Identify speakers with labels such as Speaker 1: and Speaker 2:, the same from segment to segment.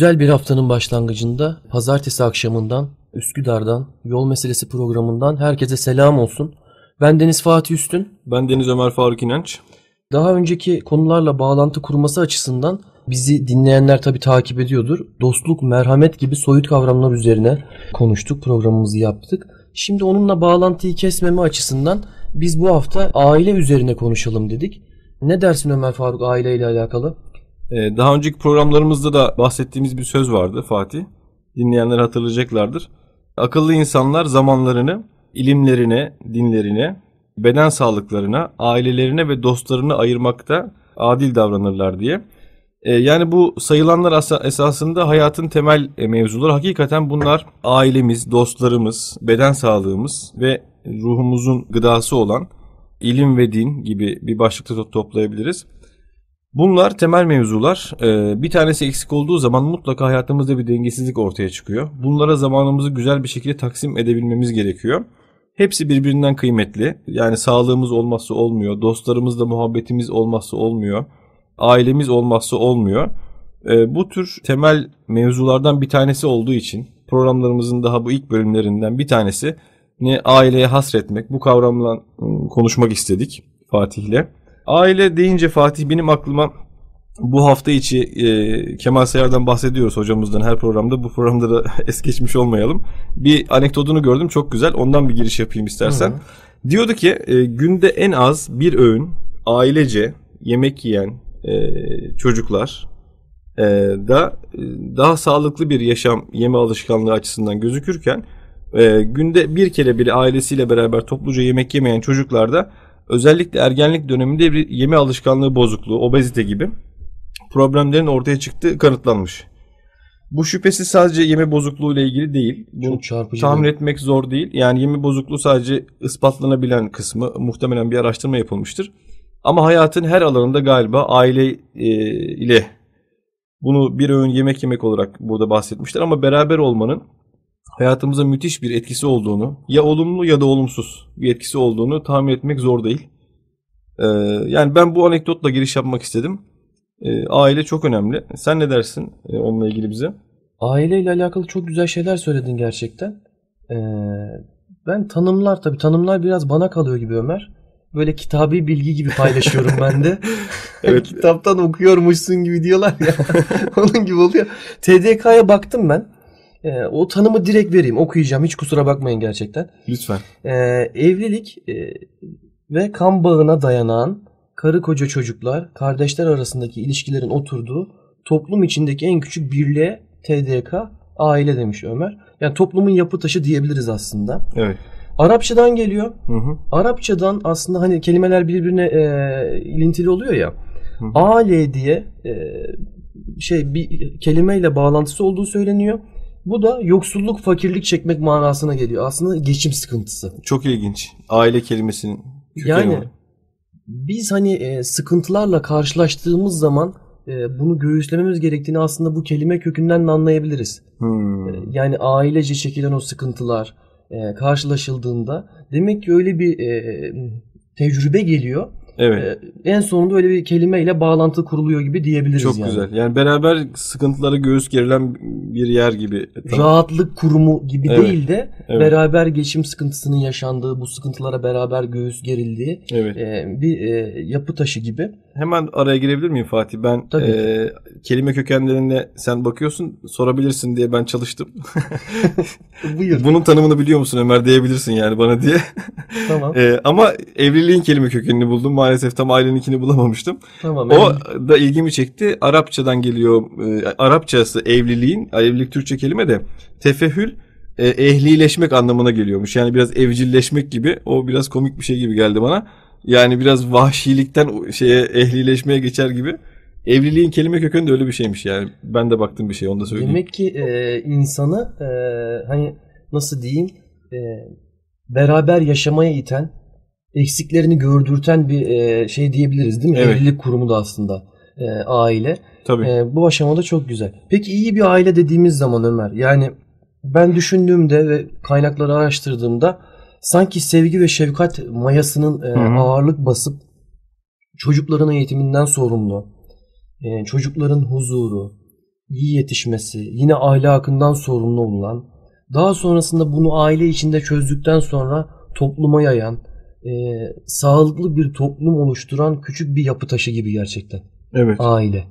Speaker 1: Güzel bir haftanın başlangıcında pazartesi akşamından Üsküdar'dan Yol Meselesi programından herkese selam olsun. Ben Deniz Fatih Üstün.
Speaker 2: Ben Deniz Ömer Faruk İnanç.
Speaker 1: Daha önceki konularla bağlantı kurması açısından bizi dinleyenler tabii takip ediyordur. Dostluk, merhamet gibi soyut kavramlar üzerine konuştuk, programımızı yaptık. Şimdi onunla bağlantıyı kesmeme açısından biz bu hafta aile üzerine konuşalım dedik. Ne dersin Ömer Faruk aileyle alakalı?
Speaker 2: Ee, daha önceki programlarımızda da bahsettiğimiz bir söz vardı Fatih. Dinleyenler hatırlayacaklardır. Akıllı insanlar zamanlarını ilimlerine, dinlerine, beden sağlıklarına, ailelerine ve dostlarına ayırmakta adil davranırlar diye. Ee, yani bu sayılanlar esasında hayatın temel e, mevzuları. Hakikaten bunlar ailemiz, dostlarımız, beden sağlığımız ve ruhumuzun gıdası olan ilim ve din gibi bir başlıkta toplayabiliriz. Bunlar temel mevzular. Ee, bir tanesi eksik olduğu zaman mutlaka hayatımızda bir dengesizlik ortaya çıkıyor. Bunlara zamanımızı güzel bir şekilde taksim edebilmemiz gerekiyor. Hepsi birbirinden kıymetli. Yani sağlığımız olmazsa olmuyor, dostlarımızla muhabbetimiz olmazsa olmuyor, ailemiz olmazsa olmuyor. Ee, bu tür temel mevzulardan bir tanesi olduğu için programlarımızın daha bu ilk bölümlerinden bir tanesi ne aileye hasretmek. Bu kavramla ıı, konuşmak istedik Fatih'le. Aile deyince Fatih benim aklıma bu hafta içi e, Kemal Sayar'dan bahsediyoruz hocamızdan her programda. Bu programda da es geçmiş olmayalım. Bir anekdotunu gördüm çok güzel. Ondan bir giriş yapayım istersen. Hı. Diyordu ki e, günde en az bir öğün ailece yemek yiyen e, çocuklar e, da e, daha sağlıklı bir yaşam yeme alışkanlığı açısından gözükürken e, günde bir kere bile ailesiyle beraber topluca yemek yemeyen çocuklarda özellikle ergenlik döneminde bir yeme alışkanlığı bozukluğu, obezite gibi problemlerin ortaya çıktığı kanıtlanmış. Bu şüphesiz sadece yeme bozukluğu ile ilgili değil.
Speaker 1: Çok çarpıcı.
Speaker 2: Tahmin değil. etmek zor değil. Yani yeme bozukluğu sadece ispatlanabilen kısmı muhtemelen bir araştırma yapılmıştır. Ama hayatın her alanında galiba aile e, ile bunu bir öğün yemek yemek olarak burada bahsetmişler ama beraber olmanın hayatımıza müthiş bir etkisi olduğunu ya olumlu ya da olumsuz bir etkisi olduğunu tahmin etmek zor değil. Ee, yani ben bu anekdotla giriş yapmak istedim. Ee, aile çok önemli. Sen ne dersin e, onunla ilgili bize?
Speaker 1: Aileyle alakalı çok güzel şeyler söyledin gerçekten. Ee, ben tanımlar tabii tanımlar biraz bana kalıyor gibi Ömer. Böyle kitabi bilgi gibi paylaşıyorum ben de. evet. Kitaptan okuyormuşsun gibi diyorlar ya. Onun gibi oluyor. TDK'ya baktım ben. E, o tanımı direkt vereyim. Okuyacağım. Hiç kusura bakmayın gerçekten.
Speaker 2: Lütfen.
Speaker 1: E, evlilik e, ve kan bağına dayanan karı koca çocuklar, kardeşler arasındaki ilişkilerin oturduğu toplum içindeki en küçük birliğe TDK aile demiş Ömer. Yani toplumun yapı taşı diyebiliriz aslında.
Speaker 2: Evet.
Speaker 1: Arapçadan geliyor. Hı hı. Arapçadan aslında hani kelimeler birbirine e, ilintili oluyor ya. Hı hı. Aile diye e, şey bir kelimeyle bağlantısı olduğu söyleniyor. Bu da yoksulluk, fakirlik çekmek manasına geliyor. Aslında geçim sıkıntısı.
Speaker 2: Çok ilginç. Aile kelimesinin
Speaker 1: Yani var. biz hani e, sıkıntılarla karşılaştığımız zaman e, bunu göğüslememiz gerektiğini aslında bu kelime kökünden de anlayabiliriz. Hmm. E, yani ailece çekilen o sıkıntılar e, karşılaşıldığında demek ki öyle bir e, tecrübe geliyor
Speaker 2: Evet.
Speaker 1: Ee, en sonunda öyle bir kelimeyle bağlantı kuruluyor gibi diyebiliriz
Speaker 2: Çok
Speaker 1: yani.
Speaker 2: güzel. Yani beraber sıkıntılara göğüs gerilen bir yer gibi.
Speaker 1: Rahatlık kurumu gibi evet. değil de evet. beraber geçim sıkıntısının yaşandığı, bu sıkıntılara beraber göğüs gerildiği evet. e, bir e, yapı taşı gibi.
Speaker 2: Hemen araya girebilir miyim Fatih? Ben e, kelime kökenlerine sen bakıyorsun sorabilirsin diye ben çalıştım. Buyur. Bunun tanımını biliyor musun Ömer diyebilirsin yani bana diye. Tamam. e, ama evliliğin kelime kökenini buldum. Maalesef tam aileninkini bulamamıştım. Tamam. O evet. da ilgimi çekti. Arapçadan geliyor. E, Arapçası evliliğin, evlilik Türkçe kelime de tefehül e, ehlileşmek anlamına geliyormuş. Yani biraz evcilleşmek gibi. O biraz komik bir şey gibi geldi bana. Yani biraz vahşilikten şeye ehlileşmeye geçer gibi. Evliliğin kelime kökeni de öyle bir şeymiş yani. Ben de baktım bir şey onu da söyleyeyim.
Speaker 1: Demek ki e, insanı e, hani nasıl diyeyim e, beraber yaşamaya iten eksiklerini gördürten bir e, şey diyebiliriz değil mi? Evet. Evlilik kurumu da aslında e, aile.
Speaker 2: Tabii.
Speaker 1: E, bu aşamada çok güzel. Peki iyi bir aile dediğimiz zaman Ömer yani ben düşündüğümde ve kaynakları araştırdığımda sanki sevgi ve şefkat mayasının e, ağırlık basıp çocukların eğitiminden sorumlu, e, çocukların huzuru, iyi yetişmesi, yine ahlakından sorumlu olan, daha sonrasında bunu aile içinde çözdükten sonra topluma yayan, e, sağlıklı bir toplum oluşturan küçük bir yapı taşı gibi gerçekten.
Speaker 2: Evet.
Speaker 1: Aile.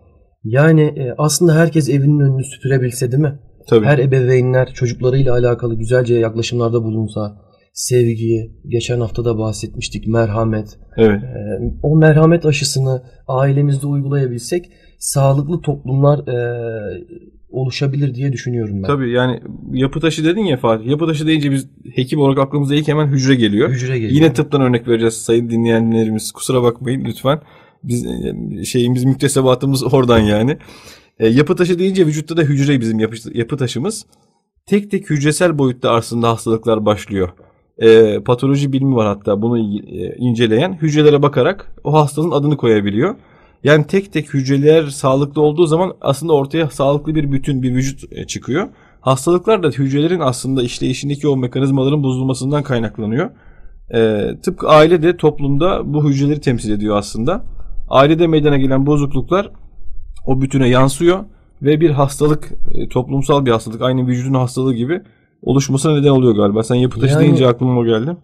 Speaker 1: Yani e, aslında herkes evinin önünü süpürebilse değil mi?
Speaker 2: Tabii.
Speaker 1: Her ebeveynler çocuklarıyla alakalı güzelce yaklaşımlarda bulunsa, sevgi, geçen hafta da bahsetmiştik, merhamet.
Speaker 2: Evet.
Speaker 1: E, o merhamet aşısını ailemizde uygulayabilsek sağlıklı toplumlar e, oluşabilir diye düşünüyorum ben.
Speaker 2: Tabii yani yapı taşı dedin ya Fatih. Yapı taşı deyince biz hekim olarak aklımıza ilk hemen hücre geliyor.
Speaker 1: Hücre geliyor.
Speaker 2: Yine tıptan örnek vereceğiz sayın dinleyenlerimiz. Kusura bakmayın lütfen. Biz e, şeyimiz müktesebatımız oradan yani. E, yapı taşı deyince vücutta da hücre bizim yapı, yapı taşımız. Tek tek hücresel boyutta aslında hastalıklar başlıyor. E, patoloji bilimi var hatta bunu e, inceleyen hücrelere bakarak o hastalığın adını koyabiliyor. Yani tek tek hücreler sağlıklı olduğu zaman aslında ortaya sağlıklı bir bütün bir vücut e, çıkıyor. Hastalıklar da hücrelerin aslında işleyişindeki o mekanizmaların bozulmasından kaynaklanıyor. E, tıpkı aile de toplumda bu hücreleri temsil ediyor aslında. Ailede meydana gelen bozukluklar o bütüne yansıyor ve bir hastalık, e, toplumsal bir hastalık, aynı vücudun hastalığı gibi oluşmasına neden oluyor galiba. Sen yapı taşı
Speaker 1: Yani-
Speaker 2: deyince aklıma o geldi.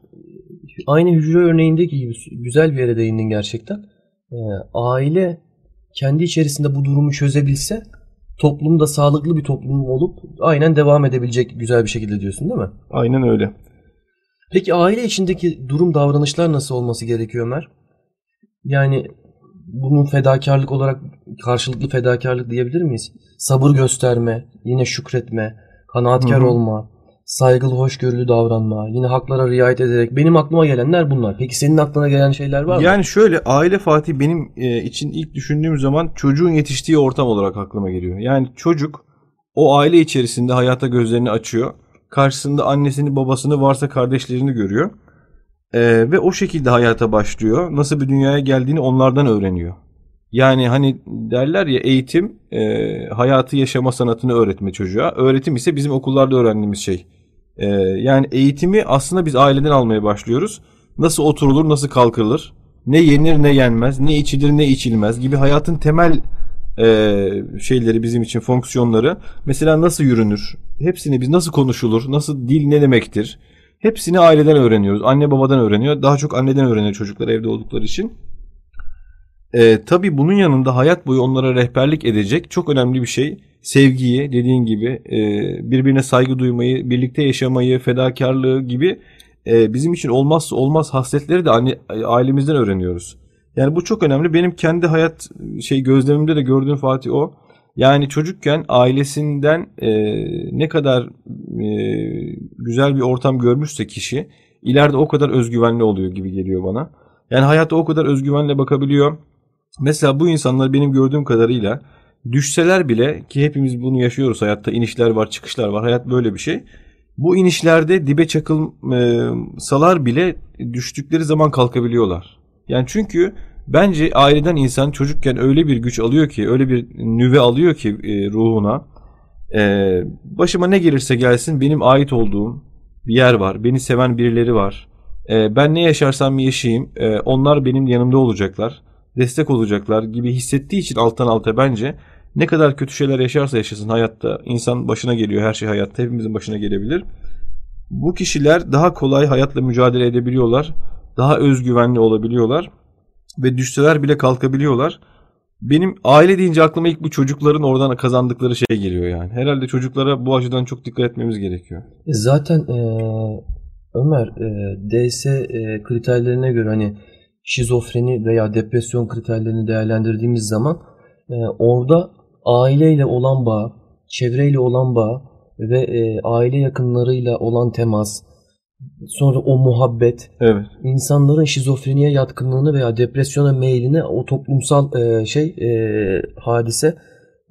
Speaker 1: Aynı hücre örneğindeki gibi güzel bir yere değindin gerçekten. Ee, aile kendi içerisinde bu durumu çözebilse toplumda sağlıklı bir toplum olup aynen devam edebilecek güzel bir şekilde diyorsun değil mi?
Speaker 2: Aynen öyle.
Speaker 1: Peki aile içindeki durum davranışlar nasıl olması gerekiyor Ömer? Yani bunun fedakarlık olarak karşılıklı fedakarlık diyebilir miyiz? Sabır gösterme, yine şükretme, kanaatkar
Speaker 2: Hı hı.
Speaker 1: olma, saygılı, hoşgörülü davranma, yine haklara riayet ederek. Benim aklıma gelenler bunlar. Peki senin aklına gelen şeyler var mı?
Speaker 2: Yani şöyle aile Fatih benim e, için ilk düşündüğüm zaman çocuğun yetiştiği ortam olarak aklıma geliyor. Yani çocuk o aile içerisinde hayata gözlerini açıyor. Karşısında annesini, babasını, varsa kardeşlerini görüyor. E, ve o şekilde hayata başlıyor. Nasıl bir dünyaya geldiğini onlardan öğreniyor. Yani hani derler ya eğitim e, hayatı yaşama sanatını öğretme çocuğa. Öğretim ise bizim okullarda öğrendiğimiz şey. E, yani eğitimi aslında biz aileden almaya başlıyoruz. Nasıl oturulur, nasıl kalkılır, ne yenir ne yenmez, ne içilir ne içilmez gibi hayatın temel e, şeyleri bizim için fonksiyonları. Mesela nasıl yürünür, hepsini biz nasıl konuşulur, nasıl dil ne demektir. Hepsini aileden öğreniyoruz. Anne babadan öğreniyor. Daha çok anneden öğreniyor çocuklar evde oldukları için. E, tabii bunun yanında hayat boyu onlara rehberlik edecek çok önemli bir şey. Sevgiyi dediğin gibi e, birbirine saygı duymayı, birlikte yaşamayı, fedakarlığı gibi e, bizim için olmazsa olmaz hasletleri de anne, ailemizden öğreniyoruz. Yani bu çok önemli. Benim kendi hayat şey gözlemimde de gördüğüm Fatih o. Yani çocukken ailesinden e, ne kadar e, güzel bir ortam görmüşse kişi ileride o kadar özgüvenli oluyor gibi geliyor bana. Yani hayata o kadar özgüvenle bakabiliyor. Mesela bu insanlar benim gördüğüm kadarıyla düşseler bile ki hepimiz bunu yaşıyoruz hayatta inişler var çıkışlar var hayat böyle bir şey. Bu inişlerde dibe çakılsalar bile düştükleri zaman kalkabiliyorlar. Yani çünkü bence aileden insan çocukken öyle bir güç alıyor ki öyle bir nüve alıyor ki e, ruhuna. E, başıma ne gelirse gelsin benim ait olduğum bir yer var. Beni seven birileri var. E, ben ne yaşarsam yaşayayım e, onlar benim yanımda olacaklar destek olacaklar gibi hissettiği için alttan alta bence ne kadar kötü şeyler yaşarsa yaşasın hayatta insan başına geliyor her şey hayatta hepimizin başına gelebilir. Bu kişiler daha kolay hayatla mücadele edebiliyorlar. Daha özgüvenli olabiliyorlar ve düşseler bile kalkabiliyorlar. Benim aile deyince aklıma ilk bu çocukların oradan kazandıkları şey geliyor yani. Herhalde çocuklara bu açıdan çok dikkat etmemiz gerekiyor.
Speaker 1: E Zaten e, Ömer e, DS e, kriterlerine göre hani şizofreni veya depresyon kriterlerini değerlendirdiğimiz zaman e, orada aileyle olan bağ, çevreyle olan bağ ve e, aile yakınlarıyla olan temas, sonra o muhabbet,
Speaker 2: Evet.
Speaker 1: insanların şizofreniye yatkınlığını veya depresyona meylini o toplumsal e, şey e, hadise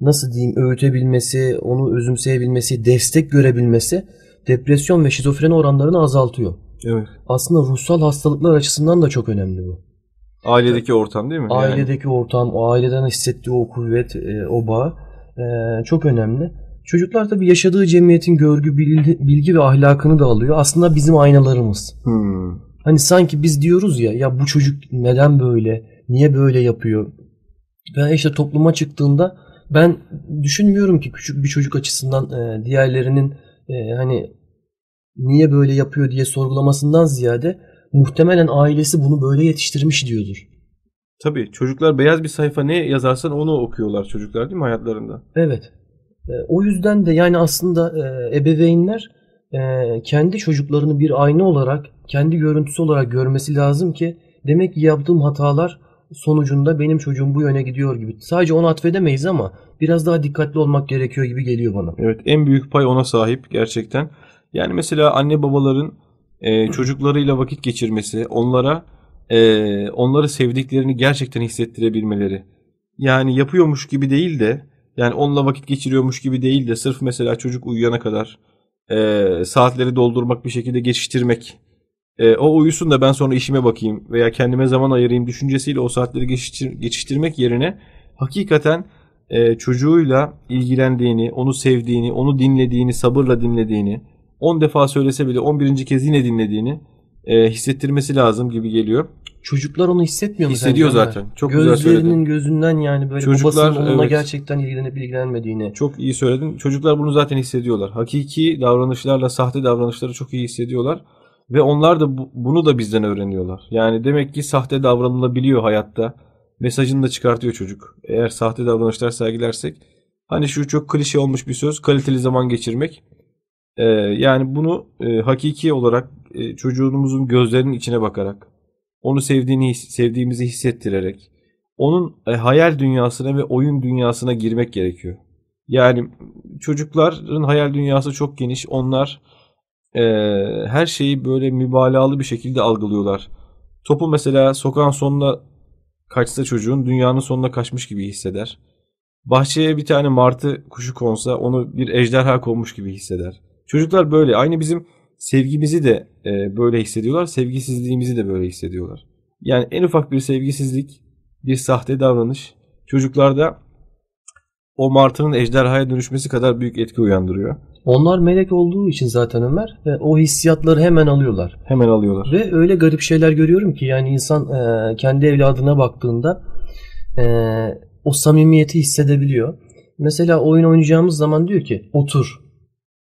Speaker 1: nasıl diyeyim öğütebilmesi, onu özümseyebilmesi, destek görebilmesi depresyon ve şizofreni oranlarını azaltıyor.
Speaker 2: Evet.
Speaker 1: Aslında ruhsal hastalıklar açısından da çok önemli bu.
Speaker 2: Ailedeki ortam değil mi? Yani-
Speaker 1: Ailedeki ortam, o aileden hissettiği o kuvvet, e, o bağ e, çok önemli. Çocuklar tabii yaşadığı cemiyetin görgü, bilgi, bilgi ve ahlakını da alıyor. Aslında bizim aynalarımız.
Speaker 2: Hmm.
Speaker 1: Hani sanki biz diyoruz ya ya bu çocuk neden böyle? Niye böyle yapıyor? Ve işte topluma çıktığında Ben düşünmüyorum ki küçük bir çocuk açısından e, diğerlerinin e, hani niye böyle yapıyor diye sorgulamasından ziyade muhtemelen ailesi bunu böyle yetiştirmiş diyordur.
Speaker 2: Tabii çocuklar beyaz bir sayfa ne yazarsan onu okuyorlar çocuklar değil mi hayatlarında?
Speaker 1: Evet. E, o yüzden de yani aslında e, ebeveynler e, kendi çocuklarını bir ayna olarak, kendi görüntüsü olarak görmesi lazım ki demek ki yaptığım hatalar sonucunda benim çocuğum bu yöne gidiyor gibi. Sadece onu atfedemeyiz ama biraz daha dikkatli olmak gerekiyor gibi geliyor bana.
Speaker 2: Evet en büyük pay ona sahip gerçekten. Yani mesela anne babaların e, çocuklarıyla vakit geçirmesi, onlara e, onları sevdiklerini gerçekten hissettirebilmeleri. Yani yapıyormuş gibi değil de yani onunla vakit geçiriyormuş gibi değil de sırf mesela çocuk uyuyana kadar e, saatleri doldurmak bir şekilde geçiştirmek. E, o uyusun da ben sonra işime bakayım veya kendime zaman ayırayım düşüncesiyle o saatleri geçiştir, geçiştirmek yerine hakikaten e, çocuğuyla ilgilendiğini, onu sevdiğini, onu dinlediğini, sabırla dinlediğini, 10 defa söylese bile 11. kez yine dinlediğini e, hissettirmesi lazım gibi geliyor.
Speaker 1: Çocuklar onu hissetmiyor mu?
Speaker 2: Hissediyor
Speaker 1: sence
Speaker 2: zaten. Çok güzel
Speaker 1: Gözlerinin
Speaker 2: söyledin.
Speaker 1: gözünden yani böyle
Speaker 2: Çocuklar,
Speaker 1: babasının onunla
Speaker 2: evet.
Speaker 1: gerçekten ilgilenip ilgilenmediğini.
Speaker 2: Çok iyi söyledin. Çocuklar bunu zaten hissediyorlar. Hakiki davranışlarla sahte davranışları çok iyi hissediyorlar. Ve onlar da bu- bunu da bizden öğreniyorlar. Yani demek ki sahte davranılabiliyor hayatta. Mesajını da çıkartıyor çocuk. Eğer sahte davranışlar sergilersek. Hani şu çok klişe olmuş bir söz. Kaliteli zaman geçirmek. Ee, yani bunu e, hakiki olarak e, çocuğumuzun gözlerinin içine bakarak, onu sevdiğini sevdiğimizi hissettirerek, onun e, hayal dünyasına ve oyun dünyasına girmek gerekiyor. Yani çocukların hayal dünyası çok geniş. Onlar e, her şeyi böyle mübalağalı bir şekilde algılıyorlar. Topu mesela sokağın sonuna kaçsa çocuğun dünyanın sonuna kaçmış gibi hisseder. Bahçeye bir tane martı kuşu konsa onu bir ejderha konmuş gibi hisseder. Çocuklar böyle. Aynı bizim sevgimizi de e, böyle hissediyorlar. Sevgisizliğimizi de böyle hissediyorlar. Yani en ufak bir sevgisizlik, bir sahte davranış çocuklarda o martının ejderhaya dönüşmesi kadar büyük etki uyandırıyor.
Speaker 1: Onlar melek olduğu için zaten Ömer e, o hissiyatları hemen alıyorlar.
Speaker 2: Hemen alıyorlar.
Speaker 1: Ve öyle garip şeyler görüyorum ki yani insan e, kendi evladına baktığında e, o samimiyeti hissedebiliyor. Mesela oyun oynayacağımız zaman diyor ki otur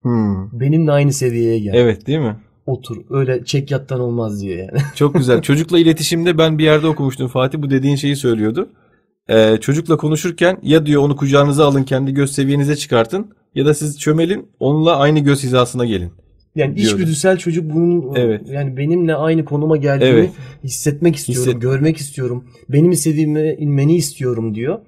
Speaker 2: Hmm.
Speaker 1: benimle aynı seviyeye gel.
Speaker 2: Evet değil mi?
Speaker 1: Otur öyle çek yattan olmaz diyor yani.
Speaker 2: Çok güzel. Çocukla iletişimde ben bir yerde okumuştum Fatih bu dediğin şeyi söylüyordu. Ee, çocukla konuşurken ya diyor onu kucağınıza alın kendi göz seviyenize çıkartın ya da siz çömelin onunla aynı göz hizasına gelin.
Speaker 1: Yani
Speaker 2: Diyordu.
Speaker 1: içgüdüsel çocuk bunun
Speaker 2: Evet.
Speaker 1: yani benimle aynı konuma geldiğini
Speaker 2: Evet.
Speaker 1: hissetmek istiyorum,
Speaker 2: Hisset-
Speaker 1: görmek istiyorum. Benim istediğime inmeni istiyorum diyor.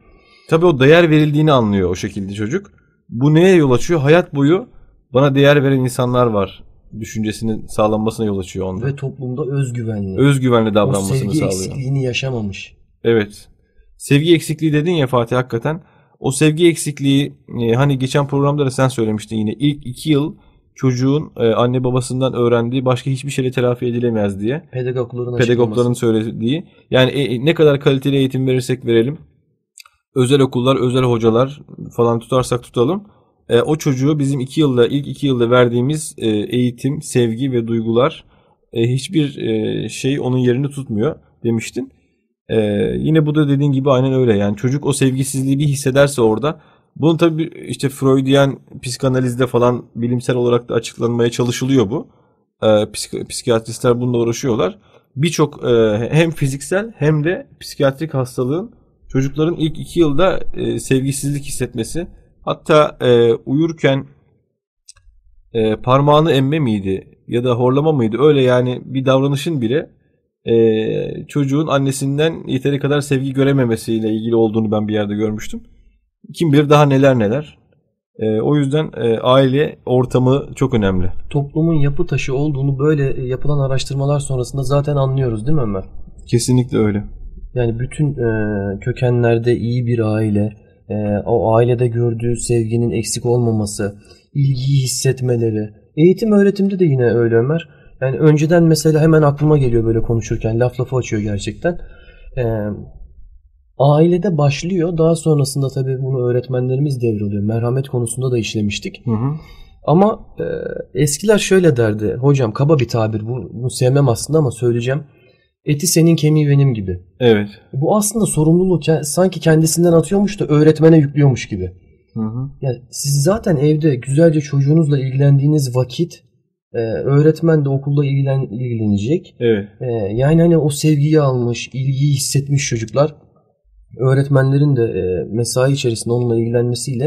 Speaker 2: Tabii o değer verildiğini anlıyor o şekilde çocuk. Bu neye yol açıyor? Hayat boyu bana değer veren insanlar var düşüncesinin sağlanmasına yol açıyor onda.
Speaker 1: Ve toplumda özgüvenli.
Speaker 2: Özgüvenli
Speaker 1: o
Speaker 2: davranmasını
Speaker 1: sevgi
Speaker 2: sağlıyor.
Speaker 1: eksikliğini yaşamamış.
Speaker 2: Evet. Sevgi eksikliği dedin ya Fatih hakikaten. O sevgi eksikliği e, hani geçen programda da sen söylemiştin yine ilk iki yıl çocuğun e, anne babasından öğrendiği başka hiçbir şeyle telafi edilemez diye.
Speaker 1: Pedagogların
Speaker 2: Pedagogların söylediği. Yani e, ne kadar kaliteli eğitim verirsek verelim. Özel okullar, özel hocalar falan tutarsak tutalım. E, o çocuğu bizim iki yılda, ilk iki yılda verdiğimiz e, eğitim, sevgi ve duygular e, hiçbir e, şey onun yerini tutmuyor demiştin. E, yine bu da dediğin gibi aynen öyle. Yani çocuk o sevgisizliği bir hissederse orada bunun tabii işte Freudian psikanalizde falan bilimsel olarak da açıklanmaya çalışılıyor bu. E, psik- psikiyatristler bununla uğraşıyorlar. Birçok e, hem fiziksel hem de psikiyatrik hastalığın çocukların ilk iki yılda e, sevgisizlik hissetmesi hatta e, uyurken e, parmağını emme miydi ya da horlama mıydı öyle yani bir davranışın bile e, çocuğun annesinden yeteri kadar sevgi görememesiyle ilgili olduğunu ben bir yerde görmüştüm. Kim bilir daha neler neler. E, o yüzden e, aile ortamı çok önemli.
Speaker 1: Toplumun yapı taşı olduğunu böyle yapılan araştırmalar sonrasında zaten anlıyoruz değil mi Ömer?
Speaker 2: Kesinlikle öyle.
Speaker 1: Yani bütün e, kökenlerde iyi bir aile, e, o ailede gördüğü sevginin eksik olmaması, ilgiyi hissetmeleri. Eğitim öğretimde de yine öyle Ömer. Yani önceden mesela hemen aklıma geliyor böyle konuşurken laf lafı açıyor gerçekten. E, ailede başlıyor. Daha sonrasında tabii bunu öğretmenlerimiz devralıyor. Merhamet konusunda da işlemiştik.
Speaker 2: Hı hı.
Speaker 1: Ama e, eskiler şöyle derdi. Hocam kaba bir tabir bu, bunu sevmem aslında ama söyleyeceğim. Eti senin kemiği benim gibi.
Speaker 2: Evet.
Speaker 1: Bu aslında sorumluluğu sanki kendisinden atıyormuş da öğretmene yüklüyormuş gibi. Hı hı. Yani siz zaten evde güzelce çocuğunuzla ilgilendiğiniz vakit e, öğretmen de okulda ilgilen, ilgilenecek.
Speaker 2: Evet.
Speaker 1: E, yani hani o sevgiyi almış, ilgiyi hissetmiş çocuklar öğretmenlerin de e, mesai içerisinde onunla ilgilenmesiyle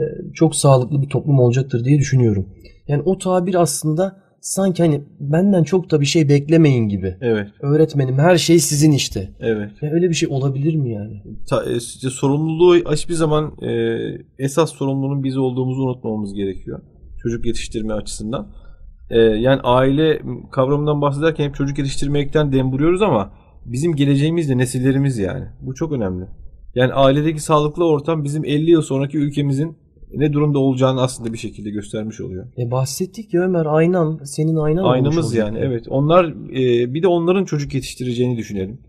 Speaker 1: e, çok sağlıklı bir toplum olacaktır diye düşünüyorum. Yani o tabir aslında sanki hani benden çok da bir şey beklemeyin gibi.
Speaker 2: Evet.
Speaker 1: Öğretmenim her şey sizin işte.
Speaker 2: Evet.
Speaker 1: Ya öyle bir şey olabilir mi yani?
Speaker 2: Ta, e, sorumluluğu hiçbir zaman e, esas sorumluluğun biz olduğumuzu unutmamamız gerekiyor. Çocuk yetiştirme açısından. E, yani aile kavramından bahsederken hep çocuk yetiştirmekten dem vuruyoruz ama bizim geleceğimiz de nesillerimiz yani. Bu çok önemli. Yani ailedeki sağlıklı ortam bizim 50 yıl sonraki ülkemizin ne durumda olacağını aslında bir şekilde göstermiş oluyor.
Speaker 1: E bahsettik ya Ömer aynan senin aynan
Speaker 2: Aynamız yani evet. Onlar e, bir de onların çocuk yetiştireceğini düşünelim.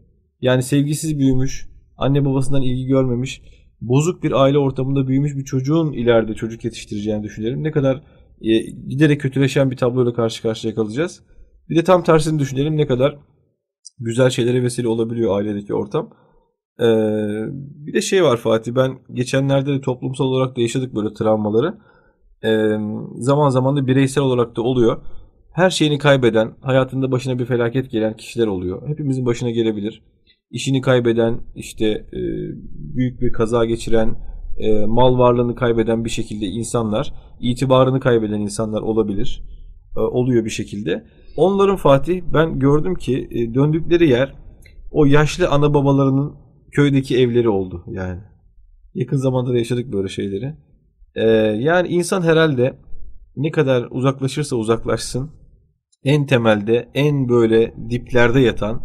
Speaker 2: Yani sevgisiz büyümüş, anne babasından ilgi görmemiş, bozuk bir aile ortamında büyümüş bir çocuğun ileride çocuk yetiştireceğini düşünelim. Ne kadar e, giderek kötüleşen bir tabloyla karşı karşıya kalacağız. Bir de tam tersini düşünelim ne kadar güzel şeylere vesile olabiliyor ailedeki ortam. Ee, bir de şey var Fatih ben geçenlerde de toplumsal olarak da yaşadık böyle travmaları. Ee, zaman zaman da bireysel olarak da oluyor. Her şeyini kaybeden, hayatında başına bir felaket gelen kişiler oluyor. Hepimizin başına gelebilir. İşini kaybeden, işte e, büyük bir kaza geçiren, e, mal varlığını kaybeden bir şekilde insanlar, itibarını kaybeden insanlar olabilir. E, oluyor bir şekilde. Onların Fatih ben gördüm ki e, döndükleri yer o yaşlı ana babalarının köydeki evleri oldu yani. Yakın zamanda da yaşadık böyle şeyleri. Ee, yani insan herhalde ne kadar uzaklaşırsa uzaklaşsın en temelde en böyle diplerde yatan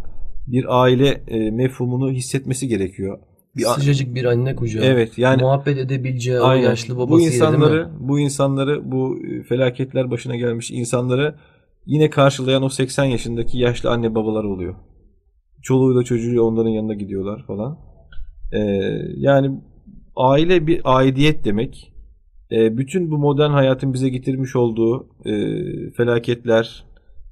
Speaker 2: bir aile e, mefhumunu hissetmesi gerekiyor.
Speaker 1: Bir Sıcacık bir anne kucağı.
Speaker 2: Evet yani
Speaker 1: muhabbet edebileceği o yaşlı babası
Speaker 2: bu insanları bu insanları bu e, felaketler başına gelmiş insanları yine karşılayan o 80 yaşındaki yaşlı anne babalar oluyor. Çoluğuyla çocuğuyla onların yanına gidiyorlar falan. Ee, yani aile bir aidiyet demek. Ee, bütün bu modern hayatın bize getirmiş olduğu e, felaketler,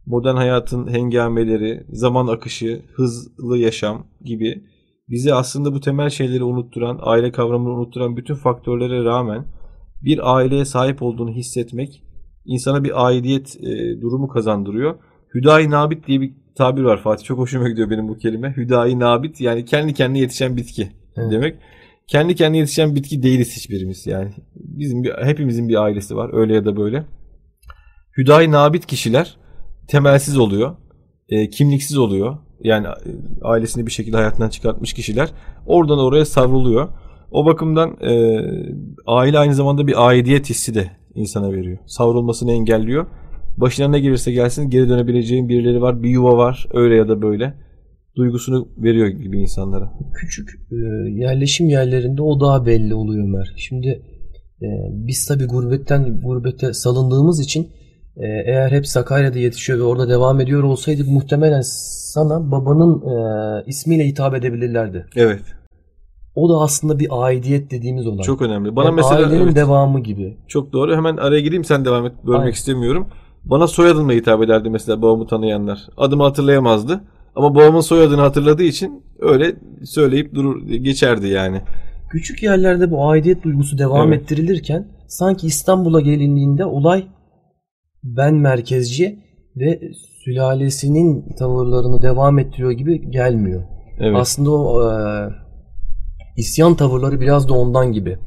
Speaker 2: modern hayatın hengameleri, zaman akışı, hızlı yaşam gibi bizi aslında bu temel şeyleri unutturan, aile kavramını unutturan bütün faktörlere rağmen bir aileye sahip olduğunu hissetmek insana bir aidiyet e, durumu kazandırıyor. Hüdayi Nabit diye bir tabir var Fatih. Çok hoşuma gidiyor benim bu kelime. Hüdayi Nabit yani kendi kendine yetişen bitki evet. demek. Kendi kendine yetişen bitki değiliz hiçbirimiz yani. Bizim bir, hepimizin bir ailesi var öyle ya da böyle. Hüdayi Nabit kişiler temelsiz oluyor. E, kimliksiz oluyor. Yani e, ailesini bir şekilde hayatından çıkartmış kişiler oradan oraya savruluyor. O bakımdan e, aile aynı zamanda bir aidiyet hissi de insana veriyor. Savrulmasını engelliyor. Başına ne gelirse gelsin geri dönebileceğin birileri var. Bir yuva var. Öyle ya da böyle. Duygusunu veriyor gibi insanlara.
Speaker 1: Küçük e, yerleşim yerlerinde o daha belli oluyor Ömer. Şimdi e, biz tabi gurbetten gurbete salındığımız için e, eğer hep Sakarya'da yetişiyor ve orada devam ediyor olsaydık muhtemelen sana babanın e, ismiyle hitap edebilirlerdi.
Speaker 2: Evet.
Speaker 1: O da aslında bir aidiyet dediğimiz olay.
Speaker 2: Çok önemli. Bana yani mesela
Speaker 1: ailenin evet, devamı gibi.
Speaker 2: Çok doğru. Hemen araya gireyim sen devam et. Bölmek Aynen. istemiyorum. Bana soyadımla hitap ederdi mesela babamı tanıyanlar. Adımı hatırlayamazdı. Ama babamın soyadını hatırladığı için öyle söyleyip durur geçerdi yani.
Speaker 1: Küçük yerlerde bu aidiyet duygusu devam evet. ettirilirken sanki İstanbul'a gelindiğinde olay ben merkezci ve sülalesinin tavırlarını devam ettiriyor gibi gelmiyor. Evet. Aslında o e, isyan tavırları biraz da ondan gibi.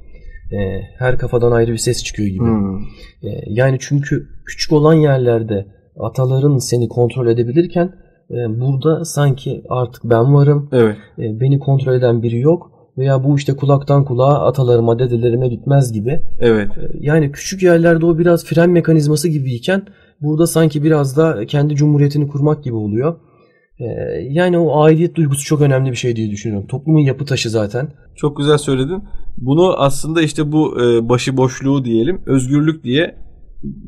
Speaker 1: E, her kafadan ayrı bir ses çıkıyor gibi. Hmm. E, yani çünkü küçük olan yerlerde ataların seni kontrol edebilirken e, burada sanki artık ben varım.
Speaker 2: Evet.
Speaker 1: E, beni kontrol eden biri yok veya bu işte kulaktan kulağa atalarıma, dedelerime gitmez gibi.
Speaker 2: Evet. E,
Speaker 1: yani küçük yerlerde o biraz fren mekanizması gibiyken burada sanki biraz da kendi cumhuriyetini kurmak gibi oluyor. Ee, yani o aidiyet duygusu çok önemli bir şey diye düşünüyorum. Toplumun yapı taşı zaten.
Speaker 2: Çok güzel söyledin. Bunu aslında işte bu e, başıboşluğu diyelim, özgürlük diye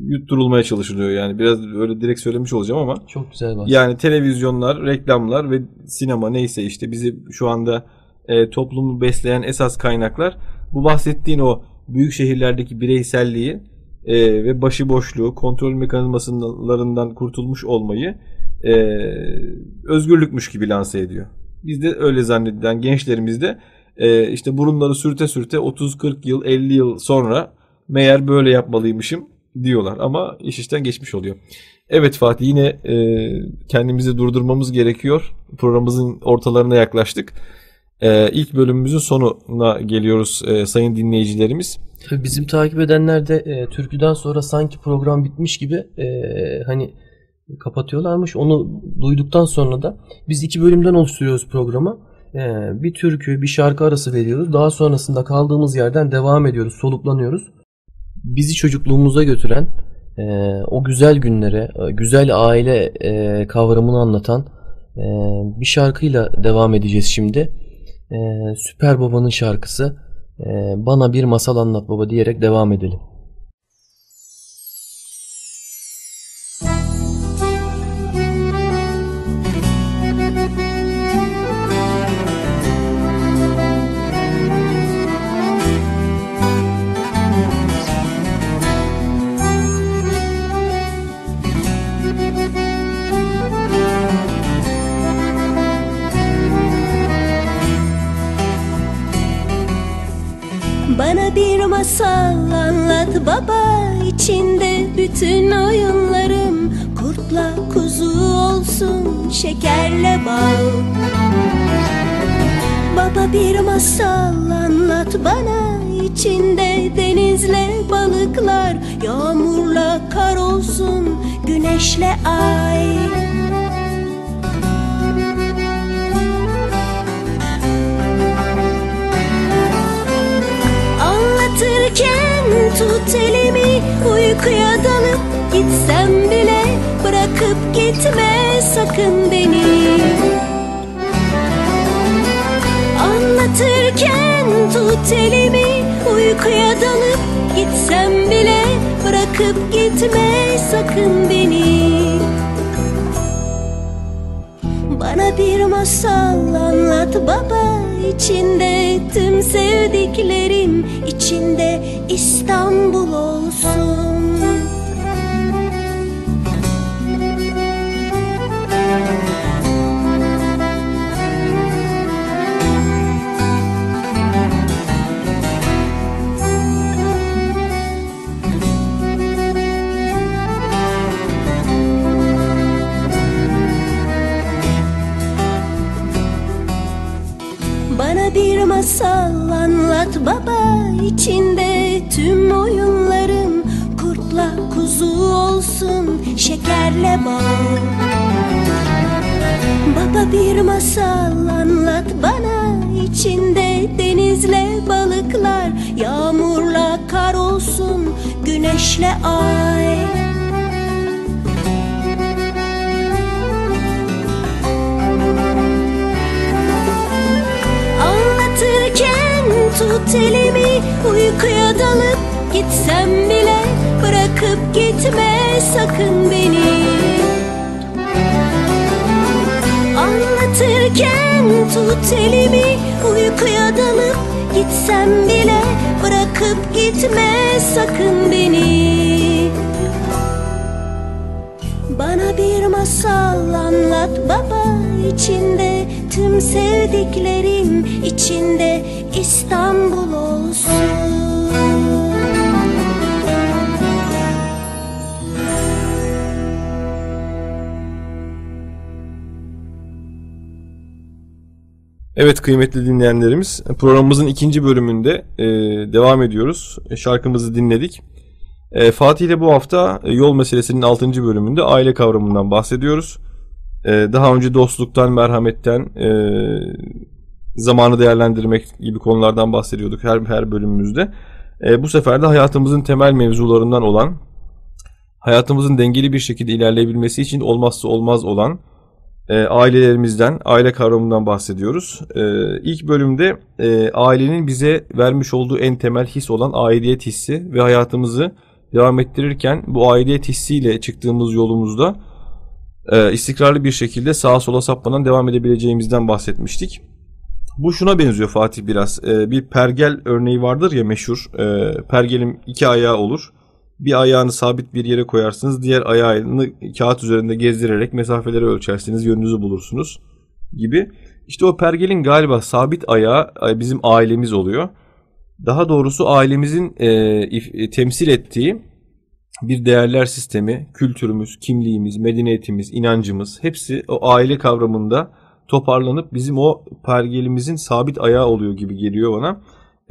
Speaker 2: yutturulmaya çalışılıyor yani. Biraz öyle direkt söylemiş olacağım ama.
Speaker 1: Çok güzel bahsettin.
Speaker 2: Yani televizyonlar, reklamlar ve sinema neyse işte bizi şu anda e, toplumu besleyen esas kaynaklar bu bahsettiğin o büyük şehirlerdeki bireyselliği e, ve başıboşluğu, kontrol mekanizmalarından kurtulmuş olmayı e, özgürlükmüş gibi lanse ediyor. Biz de öyle zannedilen gençlerimiz de e, işte burunları sürte sürte 30-40 yıl 50 yıl sonra meğer böyle yapmalıymışım diyorlar ama iş işten geçmiş oluyor. Evet Fatih yine e, kendimizi durdurmamız gerekiyor. Programımızın ortalarına yaklaştık. E, ilk bölümümüzün sonuna geliyoruz e, sayın dinleyicilerimiz.
Speaker 1: Bizim takip edenler de e, türküden sonra sanki program bitmiş gibi e, hani kapatıyorlarmış. Onu duyduktan sonra da biz iki bölümden oluşturuyoruz programı. E, bir türkü, bir şarkı arası veriyoruz. Daha sonrasında kaldığımız yerden devam ediyoruz, soluklanıyoruz. Bizi çocukluğumuza götüren, e, o güzel günlere, e, güzel aile e, kavramını anlatan e, bir şarkıyla devam edeceğiz şimdi. E, Süper Baba'nın şarkısı e, Bana Bir Masal Anlat Baba diyerek devam edelim.
Speaker 3: Şekerle bal. Baba bir masal anlat bana içinde denizle balıklar Yağmurla kar olsun güneşle ay. Anlatırken tut elimi uykuya dalıp gitsem gitme sakın beni. Anlatırken tut elimi uykuya dalıp gitsem bile Bırakıp gitme sakın beni. Bana bir masal anlat baba içinde tüm sevdiklerim içinde İstanbul olsun masal anlat baba içinde tüm oyunlarım kurtla kuzu olsun şekerle bal. Baba bir masal anlat bana içinde denizle balıklar yağmurla kar olsun güneşle ay tut elimi uykuya dalıp gitsem bile bırakıp gitme sakın beni. Anlatırken tut elimi uykuya dalıp gitsem bile bırakıp gitme sakın beni. Bana bir masal anlat baba içinde tüm sevdiklerim içinde İstanbul olsun
Speaker 2: Evet kıymetli dinleyenlerimiz programımızın ikinci bölümünde e, devam ediyoruz. E, şarkımızı dinledik. E, Fatih ile bu hafta e, yol meselesinin altıncı bölümünde aile kavramından bahsediyoruz. E, daha önce dostluktan, merhametten, e, zamanı değerlendirmek gibi konulardan bahsediyorduk her her bölümümüzde. E, bu sefer de hayatımızın temel mevzularından olan, hayatımızın dengeli bir şekilde ilerleyebilmesi için olmazsa olmaz olan e, ailelerimizden, aile kavramından bahsediyoruz. E, ilk bölümde e, ailenin bize vermiş olduğu en temel his olan aidiyet hissi ve hayatımızı devam ettirirken bu aidiyet hissiyle çıktığımız yolumuzda e, istikrarlı bir şekilde sağa sola sapmadan devam edebileceğimizden bahsetmiştik. Bu şuna benziyor Fatih biraz. E, bir pergel örneği vardır ya meşhur. E, pergelin iki ayağı olur. Bir ayağını sabit bir yere koyarsınız. Diğer ayağını kağıt üzerinde gezdirerek mesafeleri ölçersiniz. Yönünüzü bulursunuz gibi. İşte o pergelin galiba sabit ayağı bizim ailemiz oluyor. Daha doğrusu ailemizin e, e, temsil ettiği bir değerler sistemi, kültürümüz, kimliğimiz, medeniyetimiz, inancımız hepsi o aile kavramında toparlanıp bizim o pergelimizin sabit ayağı oluyor gibi geliyor bana.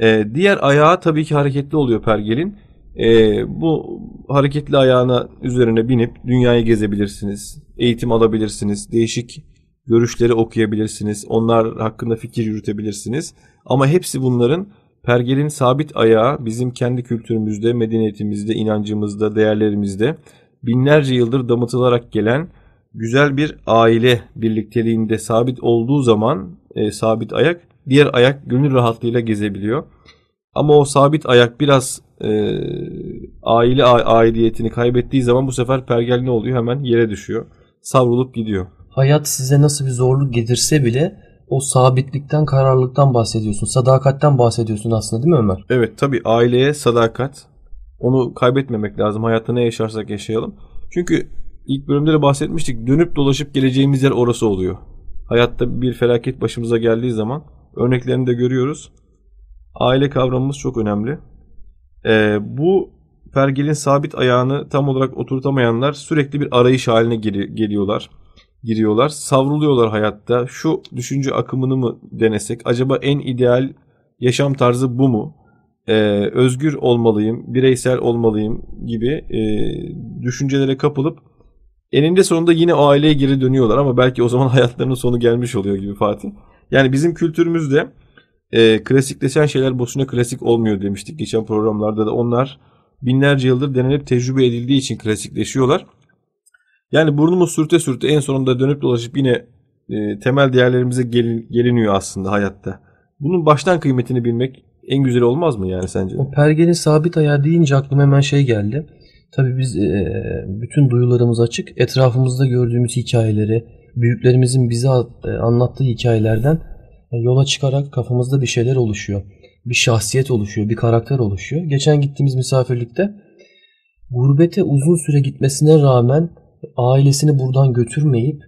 Speaker 2: E, diğer ayağı tabii ki hareketli oluyor pergelin. E, bu hareketli ayağına üzerine binip dünyayı gezebilirsiniz, eğitim alabilirsiniz, değişik görüşleri okuyabilirsiniz, onlar hakkında fikir yürütebilirsiniz. Ama hepsi bunların pergelin sabit ayağı bizim kendi kültürümüzde, medeniyetimizde, inancımızda, değerlerimizde binlerce yıldır damıtılarak gelen güzel bir aile birlikteliğinde sabit olduğu zaman e, sabit ayak diğer ayak gönül rahatlığıyla gezebiliyor. Ama o sabit ayak biraz e, aile aidiyetini kaybettiği zaman bu sefer pergel ne oluyor? Hemen yere düşüyor. Savrulup gidiyor.
Speaker 1: Hayat size nasıl bir zorluk getirse bile o sabitlikten, kararlılıktan bahsediyorsun. Sadakatten bahsediyorsun aslında değil mi Ömer?
Speaker 2: Evet tabii aileye sadakat. Onu kaybetmemek lazım. Hayatta ne yaşarsak yaşayalım. Çünkü ilk bölümde de bahsetmiştik. Dönüp dolaşıp geleceğimiz yer orası oluyor. Hayatta bir felaket başımıza geldiği zaman örneklerini de görüyoruz. Aile kavramımız çok önemli. Ee, bu pergelin sabit ayağını tam olarak oturtamayanlar sürekli bir arayış haline geliyorlar giriyorlar. Savruluyorlar hayatta. Şu düşünce akımını mı denesek? Acaba en ideal yaşam tarzı bu mu? Ee, özgür olmalıyım, bireysel olmalıyım gibi e, düşüncelere kapılıp eninde sonunda yine o aileye geri dönüyorlar ama belki o zaman hayatlarının sonu gelmiş oluyor gibi Fatih. Yani bizim kültürümüzde e, klasikleşen şeyler boşuna klasik olmuyor demiştik geçen programlarda da. Onlar binlerce yıldır denenip tecrübe edildiği için klasikleşiyorlar. Yani burnumuz sürte sürte en sonunda dönüp dolaşıp yine e, temel değerlerimize gelin, geliniyor aslında hayatta. Bunun baştan kıymetini bilmek en güzel olmaz mı yani sence?
Speaker 1: O pergenin sabit ayağı deyince aklıma hemen şey geldi. Tabii biz e, bütün duyularımız açık. Etrafımızda gördüğümüz hikayeleri, büyüklerimizin bize e, anlattığı hikayelerden e, yola çıkarak kafamızda bir şeyler oluşuyor. Bir şahsiyet oluşuyor, bir karakter oluşuyor. Geçen gittiğimiz misafirlikte gurbete uzun süre gitmesine rağmen ailesini buradan götürmeyip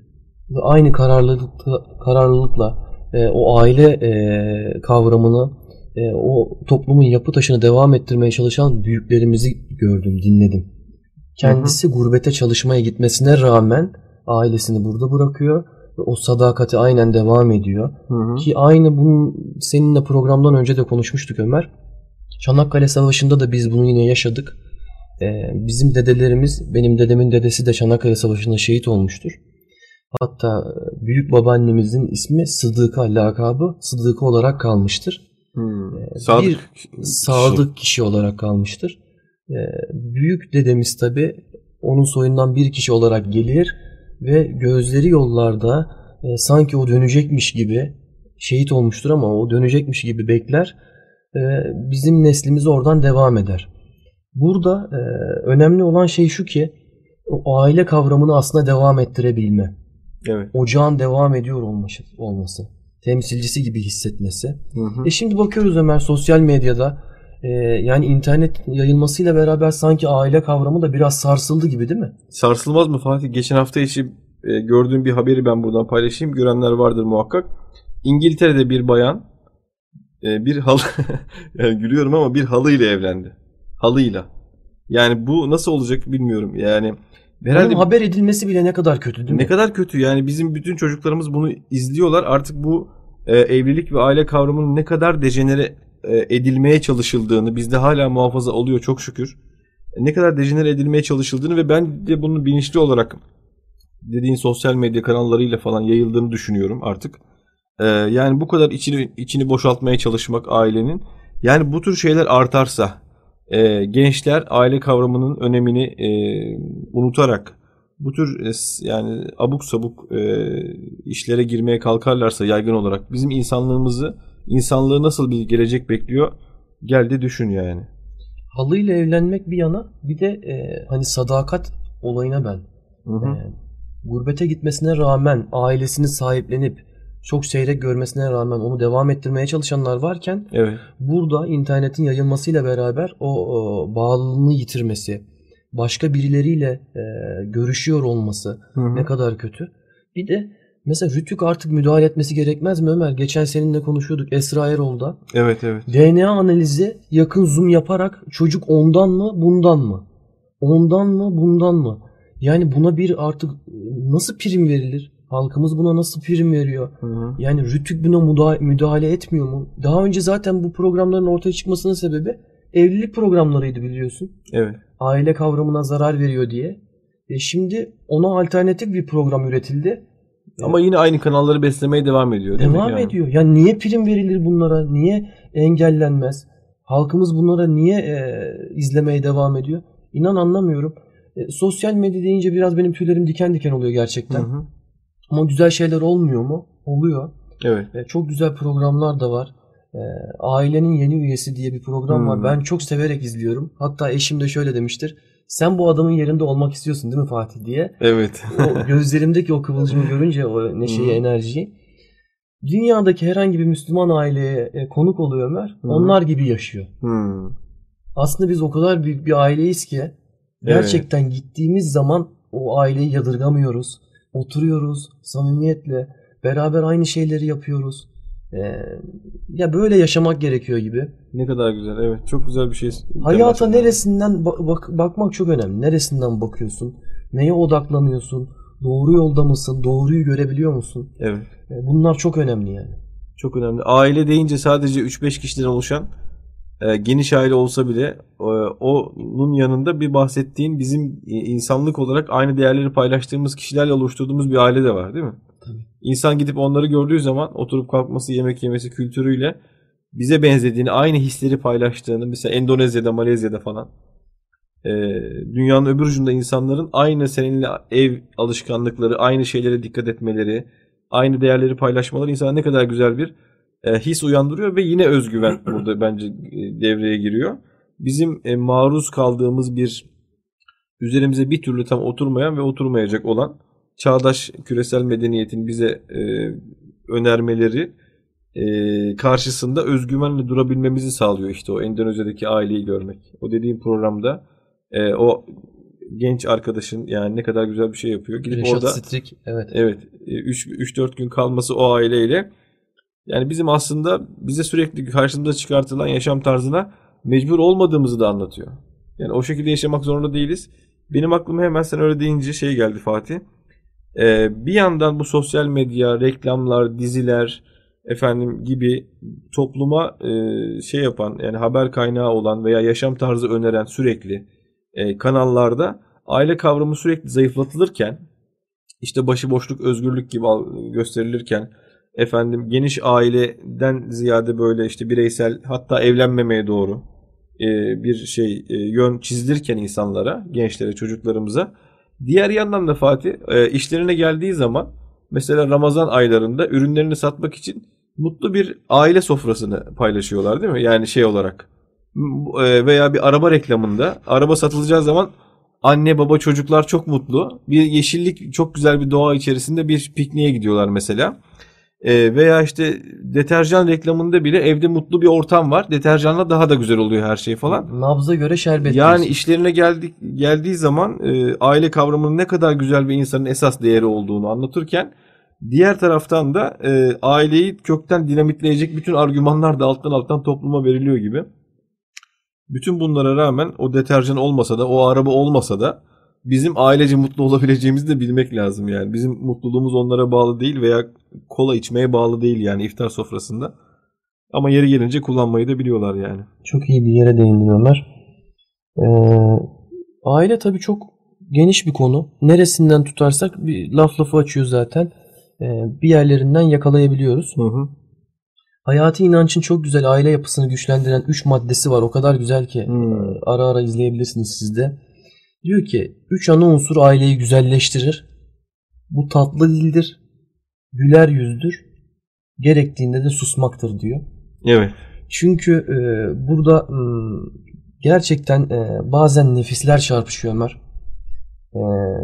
Speaker 1: ve aynı kararlılıkla, kararlılıkla e, o aile e, kavramını e, o toplumun yapı taşını devam ettirmeye çalışan büyüklerimizi gördüm, dinledim. Kendisi hı hı. gurbete çalışmaya gitmesine rağmen ailesini burada bırakıyor ve o sadakati aynen devam ediyor. Hı hı. Ki aynı bunun seninle programdan önce de konuşmuştuk Ömer. Çanakkale Savaşı'nda da biz bunu yine yaşadık. Ee, bizim dedelerimiz, benim dedemin dedesi de Çanakkale Savaşı'nda şehit olmuştur. Hatta büyük babaannemizin ismi Sıdıka lakabı Sıdıka olarak kalmıştır.
Speaker 2: Hmm. Ee, sadık
Speaker 1: bir sadık kişi. kişi olarak kalmıştır. Ee, büyük dedemiz tabi onun soyundan bir kişi olarak gelir ve gözleri yollarda e, sanki o dönecekmiş gibi şehit olmuştur ama o dönecekmiş gibi bekler. E, bizim neslimiz oradan devam eder. Burada e, önemli olan şey şu ki o aile kavramını aslında devam ettirebilme.
Speaker 2: Evet.
Speaker 1: Ocağın devam ediyor olması. olması temsilcisi gibi hissetmesi. Hı hı. E şimdi bakıyoruz Ömer sosyal medyada e, yani internet yayılmasıyla beraber sanki aile kavramı da biraz sarsıldı gibi değil mi?
Speaker 2: Sarsılmaz mı Fatih? Geçen hafta içi e, gördüğüm bir haberi ben buradan paylaşayım. Görenler vardır muhakkak. İngiltere'de bir bayan e, bir halı yani gülüyorum ama bir halı ile evlendi halıyla. Yani bu nasıl olacak bilmiyorum. Yani
Speaker 1: herhalde Bunun haber edilmesi bile ne kadar kötü değil mi?
Speaker 2: Ne kadar kötü yani bizim bütün çocuklarımız bunu izliyorlar. Artık bu e, evlilik ve aile kavramının ne kadar dejenere edilmeye çalışıldığını bizde hala muhafaza oluyor çok şükür. Ne kadar dejenere edilmeye çalışıldığını ve ben de bunu bilinçli olarak dediğin sosyal medya kanallarıyla falan yayıldığını düşünüyorum artık. E, yani bu kadar içini içini boşaltmaya çalışmak ailenin yani bu tür şeyler artarsa e, gençler aile kavramının önemini e, unutarak bu tür e, yani abuk sabuk e, işlere girmeye kalkarlarsa yaygın olarak bizim insanlığımızı insanlığı nasıl bir gelecek bekliyor geldi düşün yani.
Speaker 1: Halıyla evlenmek bir yana bir de e, hani sadakat olayına ben hı hı. E, gurbete gitmesine rağmen ailesini sahiplenip çok seyrek görmesine rağmen onu devam ettirmeye çalışanlar varken
Speaker 2: Evet.
Speaker 1: burada internetin yayılmasıyla beraber o, o bağlılığını yitirmesi, başka birileriyle e, görüşüyor olması
Speaker 2: Hı hı.
Speaker 1: ne kadar kötü. Bir de mesela Rütük artık müdahale etmesi gerekmez mi Ömer? Geçen seninle konuşuyorduk Esra Erol'da.
Speaker 2: Evet evet.
Speaker 1: DNA analizi yakın zoom yaparak çocuk ondan mı bundan mı? Ondan mı bundan mı? Yani buna bir artık nasıl prim verilir? Halkımız buna nasıl prim veriyor?
Speaker 2: Hı hı.
Speaker 1: Yani Rütük buna müda- müdahale etmiyor mu? Daha önce zaten bu programların ortaya çıkmasının sebebi evlilik programlarıydı biliyorsun.
Speaker 2: Evet.
Speaker 1: Aile kavramına zarar veriyor diye. E şimdi ona alternatif bir program üretildi.
Speaker 2: Ama yine aynı kanalları beslemeye devam ediyor. değil mi?
Speaker 1: Devam
Speaker 2: Yani.
Speaker 1: ediyor. Yani niye prim verilir bunlara? Niye engellenmez? Halkımız bunlara niye e, izlemeye devam ediyor? İnan anlamıyorum. E, sosyal medya deyince biraz benim tüylerim diken diken oluyor gerçekten.
Speaker 2: Hı hı.
Speaker 1: Ama güzel şeyler olmuyor mu? Oluyor.
Speaker 2: Evet.
Speaker 1: E, çok güzel programlar da var. E, Ailenin Yeni Üyesi diye bir program
Speaker 2: Hmm.
Speaker 1: var. Ben çok severek izliyorum. Hatta eşim de şöyle demiştir. Sen bu adamın yerinde olmak istiyorsun değil mi Fatih diye.
Speaker 2: Evet.
Speaker 1: O gözlerimdeki o kıvılcımı görünce o neşeyi,
Speaker 2: Hı.
Speaker 1: enerjiyi. Dünyadaki herhangi bir Müslüman aileye e, konuk oluyor Ömer.
Speaker 2: Hı.
Speaker 1: Onlar gibi yaşıyor.
Speaker 2: Hmm.
Speaker 1: Aslında biz o kadar büyük bir aileyiz ki gerçekten gittiğimiz zaman o aileyi yadırgamıyoruz. Oturuyoruz samimiyetle. Beraber aynı şeyleri yapıyoruz. Ee, ya böyle yaşamak gerekiyor gibi.
Speaker 2: Ne kadar güzel. Evet. Çok güzel bir şey.
Speaker 1: Hayata neresinden ba- bak- bakmak çok önemli. Neresinden bakıyorsun? Neye odaklanıyorsun? Doğru yolda mısın? Doğruyu görebiliyor musun?
Speaker 2: Evet.
Speaker 1: E, Bunlar çok önemli yani.
Speaker 2: Çok önemli. Aile deyince sadece 3-5 kişiden oluşan e, geniş aile olsa bile e, onun yanında bir bahsettiğin bizim e, insanlık olarak aynı değerleri paylaştığımız kişilerle oluşturduğumuz bir aile de var değil mi? İnsan gidip onları gördüğü zaman oturup kalkması, yemek yemesi kültürüyle bize benzediğini, aynı hisleri paylaştığını mesela Endonezya'da, Malezya'da falan e, dünyanın öbür ucunda insanların aynı seninle ev alışkanlıkları, aynı şeylere dikkat etmeleri, aynı değerleri paylaşmaları insana ne kadar güzel bir e, his uyandırıyor ve yine özgüven burada bence e, devreye giriyor. Bizim e, maruz kaldığımız bir üzerimize bir türlü tam oturmayan ve oturmayacak olan çağdaş küresel medeniyetin bize e, önermeleri e, karşısında özgüvenle durabilmemizi sağlıyor işte o Endonezya'daki aileyi görmek. O dediğim programda e, o genç arkadaşın yani ne kadar güzel bir şey yapıyor. Gidip
Speaker 1: Reşat
Speaker 2: orada
Speaker 1: Strik evet.
Speaker 2: Evet. 3-4 gün kalması o aileyle yani bizim aslında bize sürekli karşımıza çıkartılan yaşam tarzına mecbur olmadığımızı da anlatıyor. Yani o şekilde yaşamak zorunda değiliz. Benim aklıma hemen sen öyle deyince şey geldi Fatih. Ee, bir yandan bu sosyal medya, reklamlar, diziler efendim gibi topluma e, şey yapan yani haber kaynağı olan veya yaşam tarzı öneren sürekli e, kanallarda aile kavramı sürekli zayıflatılırken işte başıboşluk, özgürlük gibi gösterilirken efendim geniş aileden ziyade böyle işte bireysel hatta evlenmemeye doğru e, bir şey e, yön çizilirken insanlara, gençlere, çocuklarımıza diğer yandan da Fatih e, işlerine geldiği zaman mesela Ramazan aylarında ürünlerini satmak için mutlu bir aile sofrasını paylaşıyorlar değil mi? Yani şey olarak e, veya bir araba reklamında araba satılacağı zaman anne baba çocuklar çok mutlu. Bir yeşillik çok güzel bir doğa içerisinde bir pikniğe gidiyorlar mesela. Ee, veya işte deterjan reklamında bile evde mutlu bir ortam var. Deterjanla daha da güzel oluyor her şey falan.
Speaker 1: Nabza göre şerbet.
Speaker 2: Yani
Speaker 1: diyorsun.
Speaker 2: işlerine geldik geldiği zaman e, aile kavramının ne kadar güzel bir insanın esas değeri olduğunu anlatırken diğer taraftan da e, aileyi kökten dinamitleyecek bütün argümanlar da alttan alttan topluma veriliyor gibi. Bütün bunlara rağmen o deterjan olmasa da o araba olmasa da bizim ailece mutlu olabileceğimizi de bilmek lazım yani. Bizim mutluluğumuz onlara bağlı değil veya kola içmeye bağlı değil yani iftar sofrasında. Ama yeri gelince kullanmayı da biliyorlar yani.
Speaker 1: Çok iyi bir yere değindin Ömer. Ee, aile tabii çok geniş bir konu. Neresinden tutarsak bir laf lafı açıyor zaten. Ee, bir yerlerinden yakalayabiliyoruz.
Speaker 2: Hı hı.
Speaker 1: Hayati inancın çok güzel aile yapısını güçlendiren 3 maddesi var. O kadar güzel ki
Speaker 2: Hmm.
Speaker 1: ara ara izleyebilirsiniz siz de. Diyor ki 3 ana unsur aileyi güzelleştirir. Bu tatlı dildir, güler yüzdür, gerektiğinde de susmaktır diyor.
Speaker 2: Evet.
Speaker 1: Çünkü e, burada m, gerçekten e, bazen nefisler çarpışıyor Ömer. E,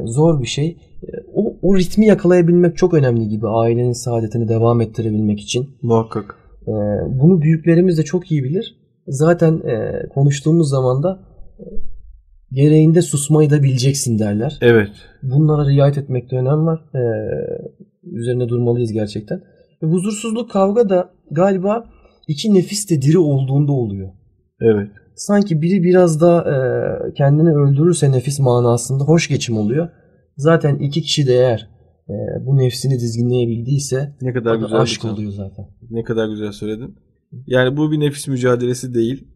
Speaker 1: zor bir şey. E, o o ritmi yakalayabilmek çok önemli gibi ailenin saadetini devam ettirebilmek için.
Speaker 2: Muhakkak.
Speaker 1: Ee, bunu büyüklerimiz de çok iyi bilir. Zaten e, konuştuğumuz zaman da e, gereğinde susmayı da bileceksin derler.
Speaker 2: Evet.
Speaker 1: Bunlara riayet etmekte önem var. Ee, üzerine durmalıyız gerçekten. Ve huzursuzluk kavga da galiba iki nefis de diri olduğunda oluyor.
Speaker 2: Evet.
Speaker 1: Sanki biri biraz da e, kendini öldürürse nefis manasında hoş geçim oluyor. Zaten iki kişi de eğer e, bu nefsini dizginleyebildiyse
Speaker 2: Ne kadar güzel
Speaker 1: aşk oluyor zaten.
Speaker 2: Ne kadar güzel söyledin. Yani bu bir nefis mücadelesi değil.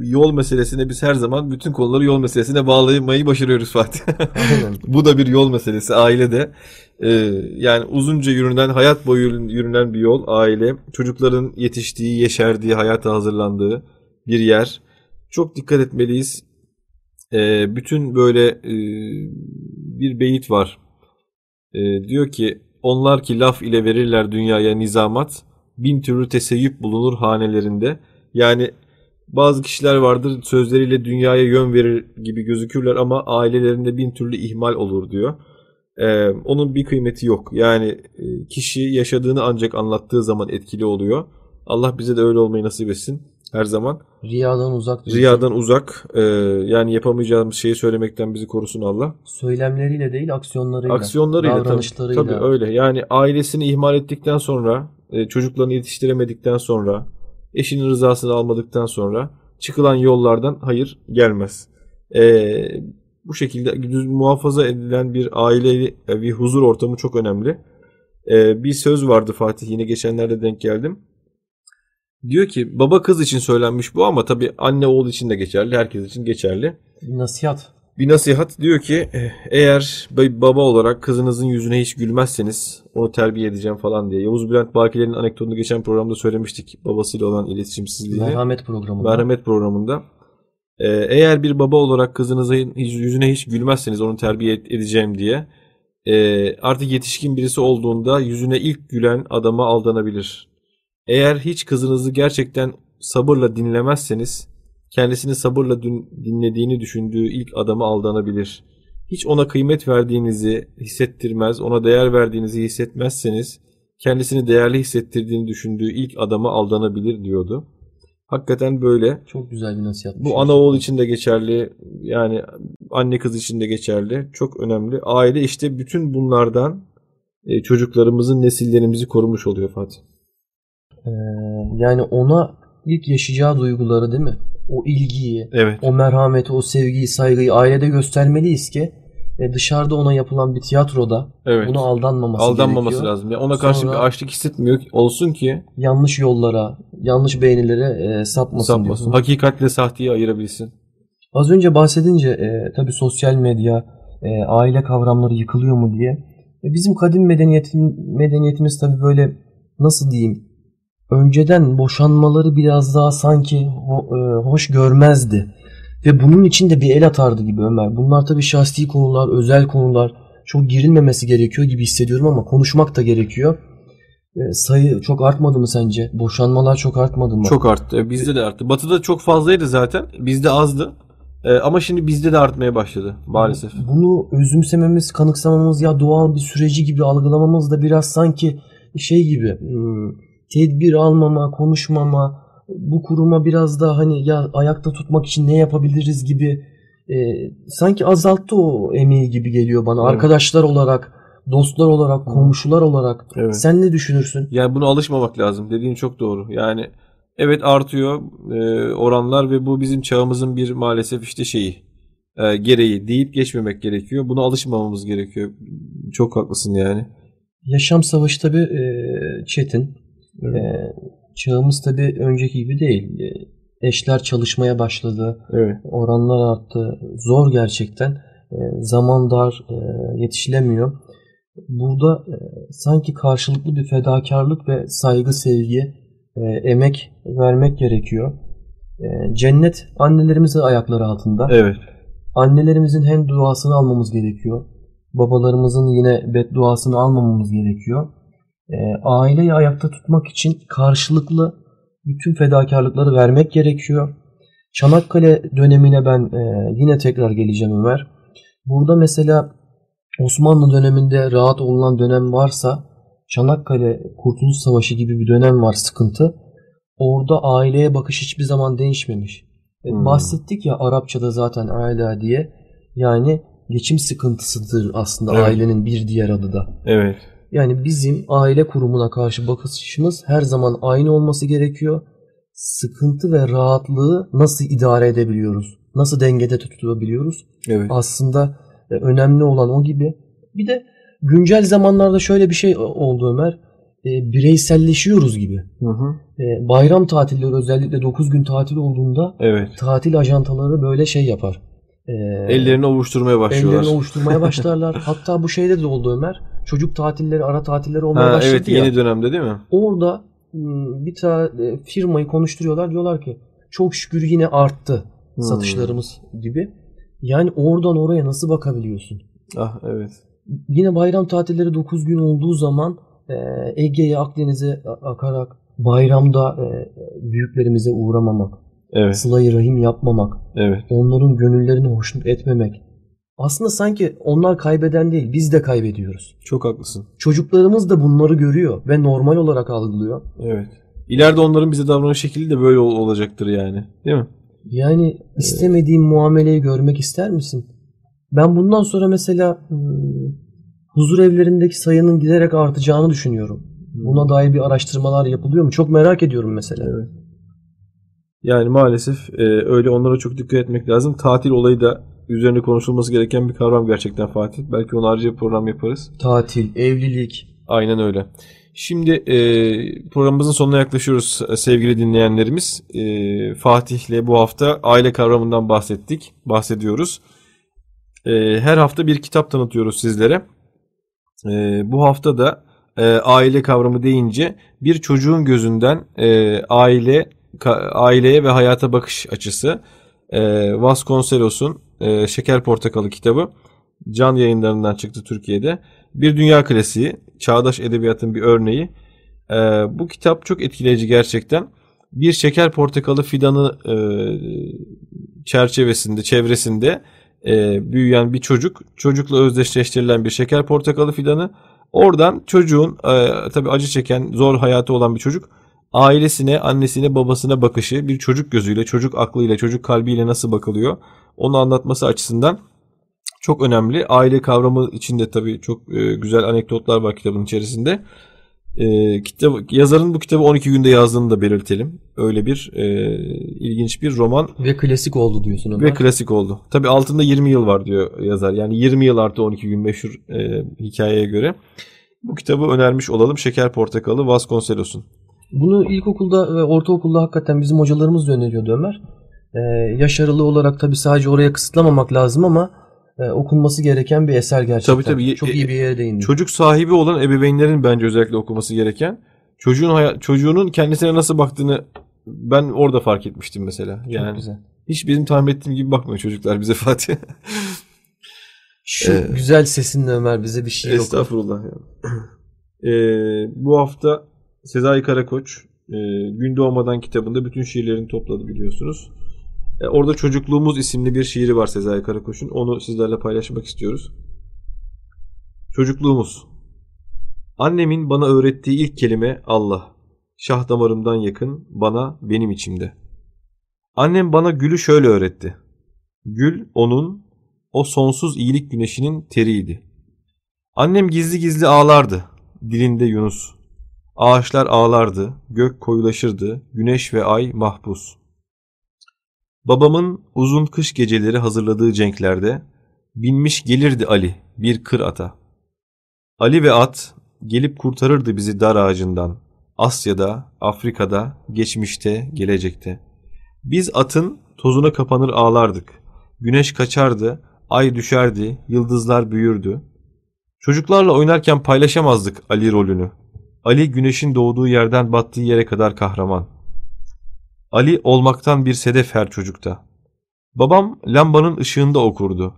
Speaker 2: Yol meselesine biz her zaman bütün konuları yol meselesine bağlamayı başarıyoruz Fatih. Bu da bir yol meselesi ailede. Ee, yani uzunca yürünen, hayat boyu yürünen bir yol aile. Çocukların yetiştiği, yeşerdiği, hayata hazırlandığı bir yer. Çok dikkat etmeliyiz. Ee, bütün böyle e, bir beyit var. Ee, diyor ki onlar ki laf ile verirler dünyaya nizamat bin türlü teseyyüp bulunur hanelerinde. Yani bazı kişiler vardır sözleriyle dünyaya yön verir gibi gözükürler ama ailelerinde bin türlü ihmal olur diyor. Ee, onun bir kıymeti yok. Yani e, kişi yaşadığını ancak anlattığı zaman etkili oluyor. Allah bize de öyle olmayı nasip etsin her zaman.
Speaker 1: Riyadan uzak diyorsun.
Speaker 2: Riyadan uzak e, yani yapamayacağımız şeyi söylemekten bizi korusun Allah.
Speaker 1: Söylemleriyle değil aksiyonlarıyla.
Speaker 2: Aksiyonlarıyla tabii,
Speaker 1: davranışlarıyla.
Speaker 2: tabii öyle. Yani ailesini ihmal ettikten sonra, e, çocuklarını yetiştiremedikten sonra, eşinin rızasını almadıktan sonra çıkılan yollardan hayır gelmez. E, bu şekilde düz- muhafaza edilen bir aile bir huzur ortamı çok önemli. E, bir söz vardı Fatih yine geçenlerde denk geldim. Diyor ki baba kız için söylenmiş bu ama tabii anne oğul için de geçerli, herkes için geçerli.
Speaker 1: Nasihat.
Speaker 2: Bir nasihat diyor ki eh, eğer baba olarak kızınızın yüzüne hiç gülmezseniz onu terbiye edeceğim falan diye. Yavuz Bülent Bakiler'in anekdotunu geçen programda söylemiştik babasıyla olan iletişimsizliğini.
Speaker 1: Merhamet programında.
Speaker 2: Merhamet programında. Ee, eğer bir baba olarak kızınızın yüzüne hiç gülmezseniz onu terbiye ed- edeceğim diye e, artık yetişkin birisi olduğunda yüzüne ilk gülen adama aldanabilir. Eğer hiç kızınızı gerçekten sabırla dinlemezseniz kendisini sabırla dinlediğini düşündüğü ilk adama aldanabilir. Hiç ona kıymet verdiğinizi hissettirmez, ona değer verdiğinizi hissetmezseniz kendisini değerli hissettirdiğini düşündüğü ilk adama aldanabilir diyordu. Hakikaten böyle.
Speaker 1: Çok güzel bir nasihat.
Speaker 2: Bu ana oğul için de geçerli. Yani anne kız için de geçerli. Çok önemli. Aile işte bütün bunlardan e, çocuklarımızın nesillerimizi korumuş oluyor Fatih.
Speaker 1: Ee, yani ona ilk yaşayacağı duyguları değil mi? O ilgiyi,
Speaker 2: Evet.
Speaker 1: o merhameti, o sevgiyi, saygıyı ailede göstermeliyiz ki e, dışarıda ona yapılan bir tiyatroda
Speaker 2: Evet.
Speaker 1: buna aldanmaması,
Speaker 2: Aldanmaması
Speaker 1: gerekiyor.
Speaker 2: lazım. Ya ona karşı
Speaker 1: Sonra-
Speaker 2: bir açlık hissetmiyor olsun ki
Speaker 1: Yanlış yollara, yanlış beğenilere e, sapmasın,
Speaker 2: sapmasın.
Speaker 1: diyorsun.
Speaker 2: Hakikatle sahteyi ayırabilsin.
Speaker 1: Az önce bahsedince e, tabii sosyal medya, e, aile kavramları yıkılıyor mu diye. E, bizim kadim medeniyetin, medeniyetimiz tabii böyle nasıl diyeyim önceden boşanmaları biraz daha sanki e, hoş görmezdi. Ve bunun için de bir el atardı gibi Ömer. Bunlar tabii şahsi konular, özel konular. Çok girilmemesi gerekiyor gibi hissediyorum ama konuşmak da gerekiyor. E, sayı çok artmadı mı sence? Boşanmalar çok artmadı mı?
Speaker 2: Çok arttı. E, Bizde de arttı. Batı'da çok fazlaydı zaten. Bizde azdı. E, ama şimdi bizde de artmaya başladı maalesef.
Speaker 1: Bunu özümsememiz, kanıksamamız ya doğal bir süreci gibi algılamamız da biraz sanki şey gibi hmm, tedbir almama, konuşmama, bu kuruma biraz daha hani ya ayakta tutmak için ne yapabiliriz gibi e, sanki azalttı o emeği gibi geliyor bana.
Speaker 2: Evet.
Speaker 1: Arkadaşlar olarak, dostlar olarak, komşular olarak.
Speaker 2: Evet.
Speaker 1: Sen ne düşünürsün?
Speaker 2: Yani buna alışmamak lazım. Dediğin çok doğru. Yani evet artıyor e, oranlar ve bu bizim çağımızın bir maalesef işte şeyi e, gereği deyip geçmemek gerekiyor. Buna alışmamamız gerekiyor. Çok haklısın yani.
Speaker 1: Yaşam savaşı tabii e, çetin.
Speaker 2: Evet.
Speaker 1: E, çağımız tabii önceki gibi değil. Eşler çalışmaya başladı.
Speaker 2: Evet.
Speaker 1: Oranlar arttı. Zor gerçekten. E, zaman dar, e, yetişilemiyor. Burada e, sanki karşılıklı bir fedakarlık ve saygı, sevgi, e, emek vermek gerekiyor. E, cennet annelerimizin ayakları altında.
Speaker 2: Evet.
Speaker 1: Annelerimizin hem duasını almamız gerekiyor. Babalarımızın yine bedduasını almamamız gerekiyor. E, aileyi ayakta tutmak için karşılıklı bütün fedakarlıkları vermek gerekiyor. Çanakkale dönemine ben e, yine tekrar geleceğim Ömer. Burada mesela Osmanlı döneminde rahat olunan dönem varsa Çanakkale Kurtuluş Savaşı gibi bir dönem var sıkıntı. Orada aileye bakış hiçbir zaman değişmemiş. E,
Speaker 2: Hmm.
Speaker 1: Bahsettik ya Arapçada zaten aile diye. Yani geçim sıkıntısıdır aslında
Speaker 2: Evet.
Speaker 1: ailenin bir diğer adı da.
Speaker 2: Evet.
Speaker 1: Yani bizim aile kurumuna karşı bakışımız her zaman aynı olması gerekiyor. Sıkıntı ve rahatlığı nasıl idare edebiliyoruz? Nasıl dengede tutabiliyoruz?
Speaker 2: Evet.
Speaker 1: Aslında e, önemli olan o gibi. Bir de güncel zamanlarda şöyle bir şey oldu Ömer. E, bireyselleşiyoruz gibi.
Speaker 2: Hı hı.
Speaker 1: E, bayram tatilleri özellikle 9 gün tatil olduğunda
Speaker 2: Evet.
Speaker 1: tatil ajantaları böyle şey yapar. E,
Speaker 2: Ellerini ovuşturmaya başlıyorlar.
Speaker 1: ellerini ovuşturmaya başlarlar. Hatta bu şeyde de oldu Ömer. Çocuk tatilleri, ara tatilleri olmaya
Speaker 2: Ha,
Speaker 1: başladı
Speaker 2: evet
Speaker 1: ya.
Speaker 2: yeni dönemde değil mi?
Speaker 1: Orada m, bir tane firmayı konuşturuyorlar. Diyorlar ki çok şükür yine arttı
Speaker 2: Hmm.
Speaker 1: satışlarımız gibi. Yani oradan oraya nasıl bakabiliyorsun?
Speaker 2: Ah evet.
Speaker 1: Yine bayram tatilleri 9 gün olduğu zaman e, Ege'ye, Akdeniz'e akarak bayramda e, büyüklerimize uğramamak,
Speaker 2: Evet.
Speaker 1: sıla-i rahim yapmamak,
Speaker 2: Evet.
Speaker 1: onların gönüllerini hoşnut etmemek. Aslında sanki onlar kaybeden değil, biz de kaybediyoruz.
Speaker 2: Çok haklısın.
Speaker 1: Çocuklarımız da bunları görüyor ve normal olarak algılıyor.
Speaker 2: Evet. İleride onların bize davranış şekli de böyle ol- olacaktır yani. Değil mi?
Speaker 1: Yani istemediğin muameleyi görmek ister misin? Ben bundan sonra mesela hmm, huzur evlerindeki sayının giderek artacağını düşünüyorum. Buna dair bir araştırmalar yapılıyor mu? Çok merak ediyorum mesela.
Speaker 2: Evet. Yani maalesef e, öyle onlara çok dikkat etmek lazım. Tatil olayı da üzerine konuşulması gereken bir kavram gerçekten Fatih. Belki onu ayrıca bir program yaparız.
Speaker 1: Tatil, evlilik.
Speaker 2: Aynen öyle. Şimdi e, programımızın sonuna yaklaşıyoruz e, sevgili dinleyenlerimiz. E, Fatih'le bu hafta aile kavramından bahsettik, bahsediyoruz. E, her hafta bir kitap tanıtıyoruz sizlere. E, bu hafta da e, aile kavramı deyince bir çocuğun gözünden e, aile ka- aileye ve hayata bakış açısı e, Vasconcelos'un e, Şeker Portakalı kitabı Can yayınlarından çıktı Türkiye'de. Bir dünya klasiği, çağdaş edebiyatın bir örneği. Ee, bu kitap çok etkileyici gerçekten. Bir şeker portakalı fidanı e, çerçevesinde, çevresinde e, büyüyen bir çocuk, çocukla özdeşleştirilen bir şeker portakalı fidanı. Oradan çocuğun e, tabii acı çeken, zor hayatı olan bir çocuk ailesine, annesine, babasına bakışı bir çocuk gözüyle, çocuk aklıyla, çocuk kalbiyle nasıl bakılıyor onu anlatması açısından çok önemli. Aile kavramı içinde tabii çok e, güzel anekdotlar var kitabın içerisinde. E, kitap, yazarın bu kitabı 12 günde yazdığını da belirtelim. Öyle bir e, ilginç bir roman
Speaker 1: Ve klasik oldu diyorsun Ömer.
Speaker 2: ve klasik oldu. Tabii altında 20 yıl var diyor yazar. Yani 20 yıl artı 12 gün meşhur e, hikayeye göre. Bu kitabı önermiş olalım. Şeker Portakalı Vasconcelos'un.
Speaker 1: Bunu ilkokulda ve ortaokulda hakikaten bizim hocalarımız da öneriyordu Ömer. Ee, yaş aralığı olarak tabii sadece oraya kısıtlamamak lazım ama e, okunması gereken bir eser gerçekten.
Speaker 2: Tabii, tabii.
Speaker 1: Çok
Speaker 2: E,
Speaker 1: iyi bir yere değindi.
Speaker 2: Çocuk sahibi olan ebeveynlerin bence özellikle okuması gereken. Çocuğun haya- çocuğunun kendisine nasıl baktığını ben orada fark etmiştim mesela.
Speaker 1: Çok
Speaker 2: Yani
Speaker 1: güzel.
Speaker 2: hiç benim tahmin ettiğim gibi bakmıyor çocuklar bize Fatih.
Speaker 1: Şu
Speaker 2: Ee,
Speaker 1: güzel sesinle Ömer bize bir şiir oku.
Speaker 2: Estağfurullah. ya. Ee, bu hafta Sezai Karakoç e, Gün Doğmadan kitabında bütün şiirlerini topladı biliyorsunuz. E, orada Çocukluğumuz isimli bir şiiri var Sezai Karakoç'un. Onu sizlerle paylaşmak istiyoruz. Çocukluğumuz. Annemin bana öğrettiği ilk kelime Allah. Şah damarımdan yakın, bana, benim içimde. Annem bana gülü şöyle öğretti. Gül onun, o sonsuz iyilik güneşinin teriydi. Annem gizli gizli ağlardı. Dilinde Yunus. Ağaçlar ağlardı, gök koyulaşırdı, güneş ve ay mahpus. Babamın uzun kış geceleri hazırladığı cenklerde binmiş gelirdi Ali bir kır ata. Ali ve at gelip kurtarırdı bizi dar ağacından. Asya'da, Afrika'da, geçmişte, gelecekte. Biz atın tozuna kapanır ağlardık. Güneş kaçardı, ay düşerdi, yıldızlar büyürdü. Çocuklarla oynarken paylaşamazdık Ali rolünü. Ali güneşin doğduğu yerden battığı yere kadar kahraman. Ali olmaktan bir sedef her çocukta. Babam lambanın ışığında okurdu.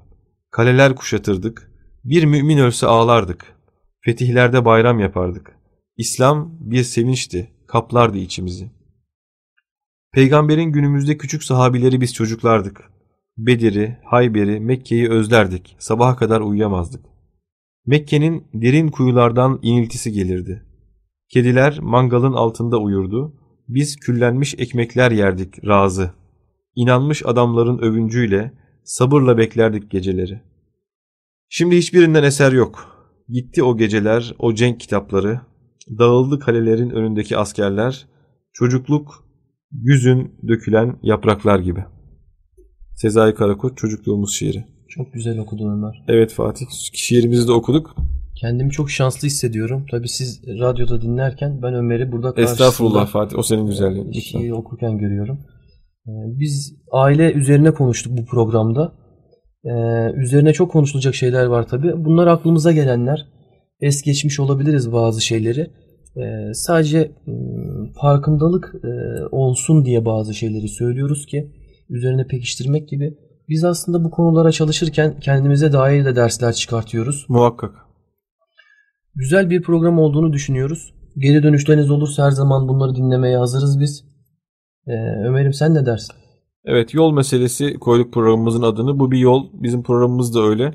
Speaker 2: Kaleler kuşatırdık. Bir mümin ölse ağlardık. Fetihlerde bayram yapardık. İslam bir sevinçti, kaplardı içimizi. Peygamberin günümüzde küçük sahabileri biz çocuklardık. Bedir'i, Hayber'i, Mekke'yi özlerdik. Sabaha kadar uyuyamazdık. Mekke'nin derin kuyulardan iniltisi gelirdi. Kediler mangalın altında uyurdu. Biz küllenmiş ekmekler yerdik razı. İnanmış adamların övüncüyle sabırla beklerdik geceleri. Şimdi hiçbirinden eser yok. Gitti o geceler, o cenk kitapları. Dağıldı kalelerin önündeki askerler. Çocukluk, güzün dökülen yapraklar gibi. Sezai Karakoç çocukluğumuz şiiri.
Speaker 1: Çok güzel okudun Ömer.
Speaker 2: Evet Fatih şiirimizi de okuduk.
Speaker 1: Kendimi çok şanslı hissediyorum. Tabii siz radyoda dinlerken ben Ömer'i burada karşısında
Speaker 2: Estağfurullah Fatih o senin güzelliğin. Lütfen.
Speaker 1: şiir okurken görüyorum. Ee, Biz aile üzerine konuştuk bu programda. Ee, Üzerine çok konuşulacak şeyler var tabii. Bunlar aklımıza gelenler. Es geçmiş olabiliriz bazı şeyleri. Ee, Sadece ım, farkındalık e, olsun diye bazı şeyleri söylüyoruz ki üzerine pekiştirmek gibi. Biz aslında bu konulara çalışırken kendimize dair de dersler çıkartıyoruz.
Speaker 2: Muhakkak.
Speaker 1: Güzel bir program olduğunu düşünüyoruz. Geri dönüşleriniz olursa her zaman bunları dinlemeye hazırız biz. Ee, Ömer'im sen ne dersin?
Speaker 2: Evet yol meselesi koyduk programımızın adını. Bu bir yol. Bizim programımız da öyle.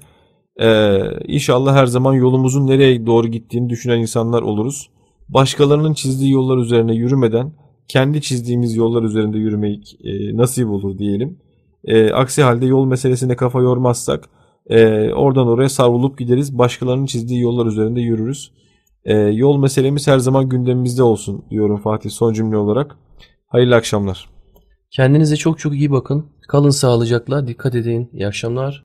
Speaker 2: Ee, inşallah her zaman yolumuzun nereye doğru gittiğini düşünen insanlar oluruz. Başkalarının çizdiği yollar üzerine yürümeden kendi çizdiğimiz yollar üzerinde yürümek e, nasip olur diyelim. E, aksi halde yol meselesine kafa yormazsak e, oradan oraya savrulup gideriz. Başkalarının çizdiği yollar üzerinde yürürüz. E, yol meselemiz her zaman gündemimizde olsun diyorum Fatih son cümle olarak. Hayırlı akşamlar.
Speaker 1: Kendinize çok çok iyi bakın. Kalın sağlıcakla. Dikkat edin. İyi akşamlar.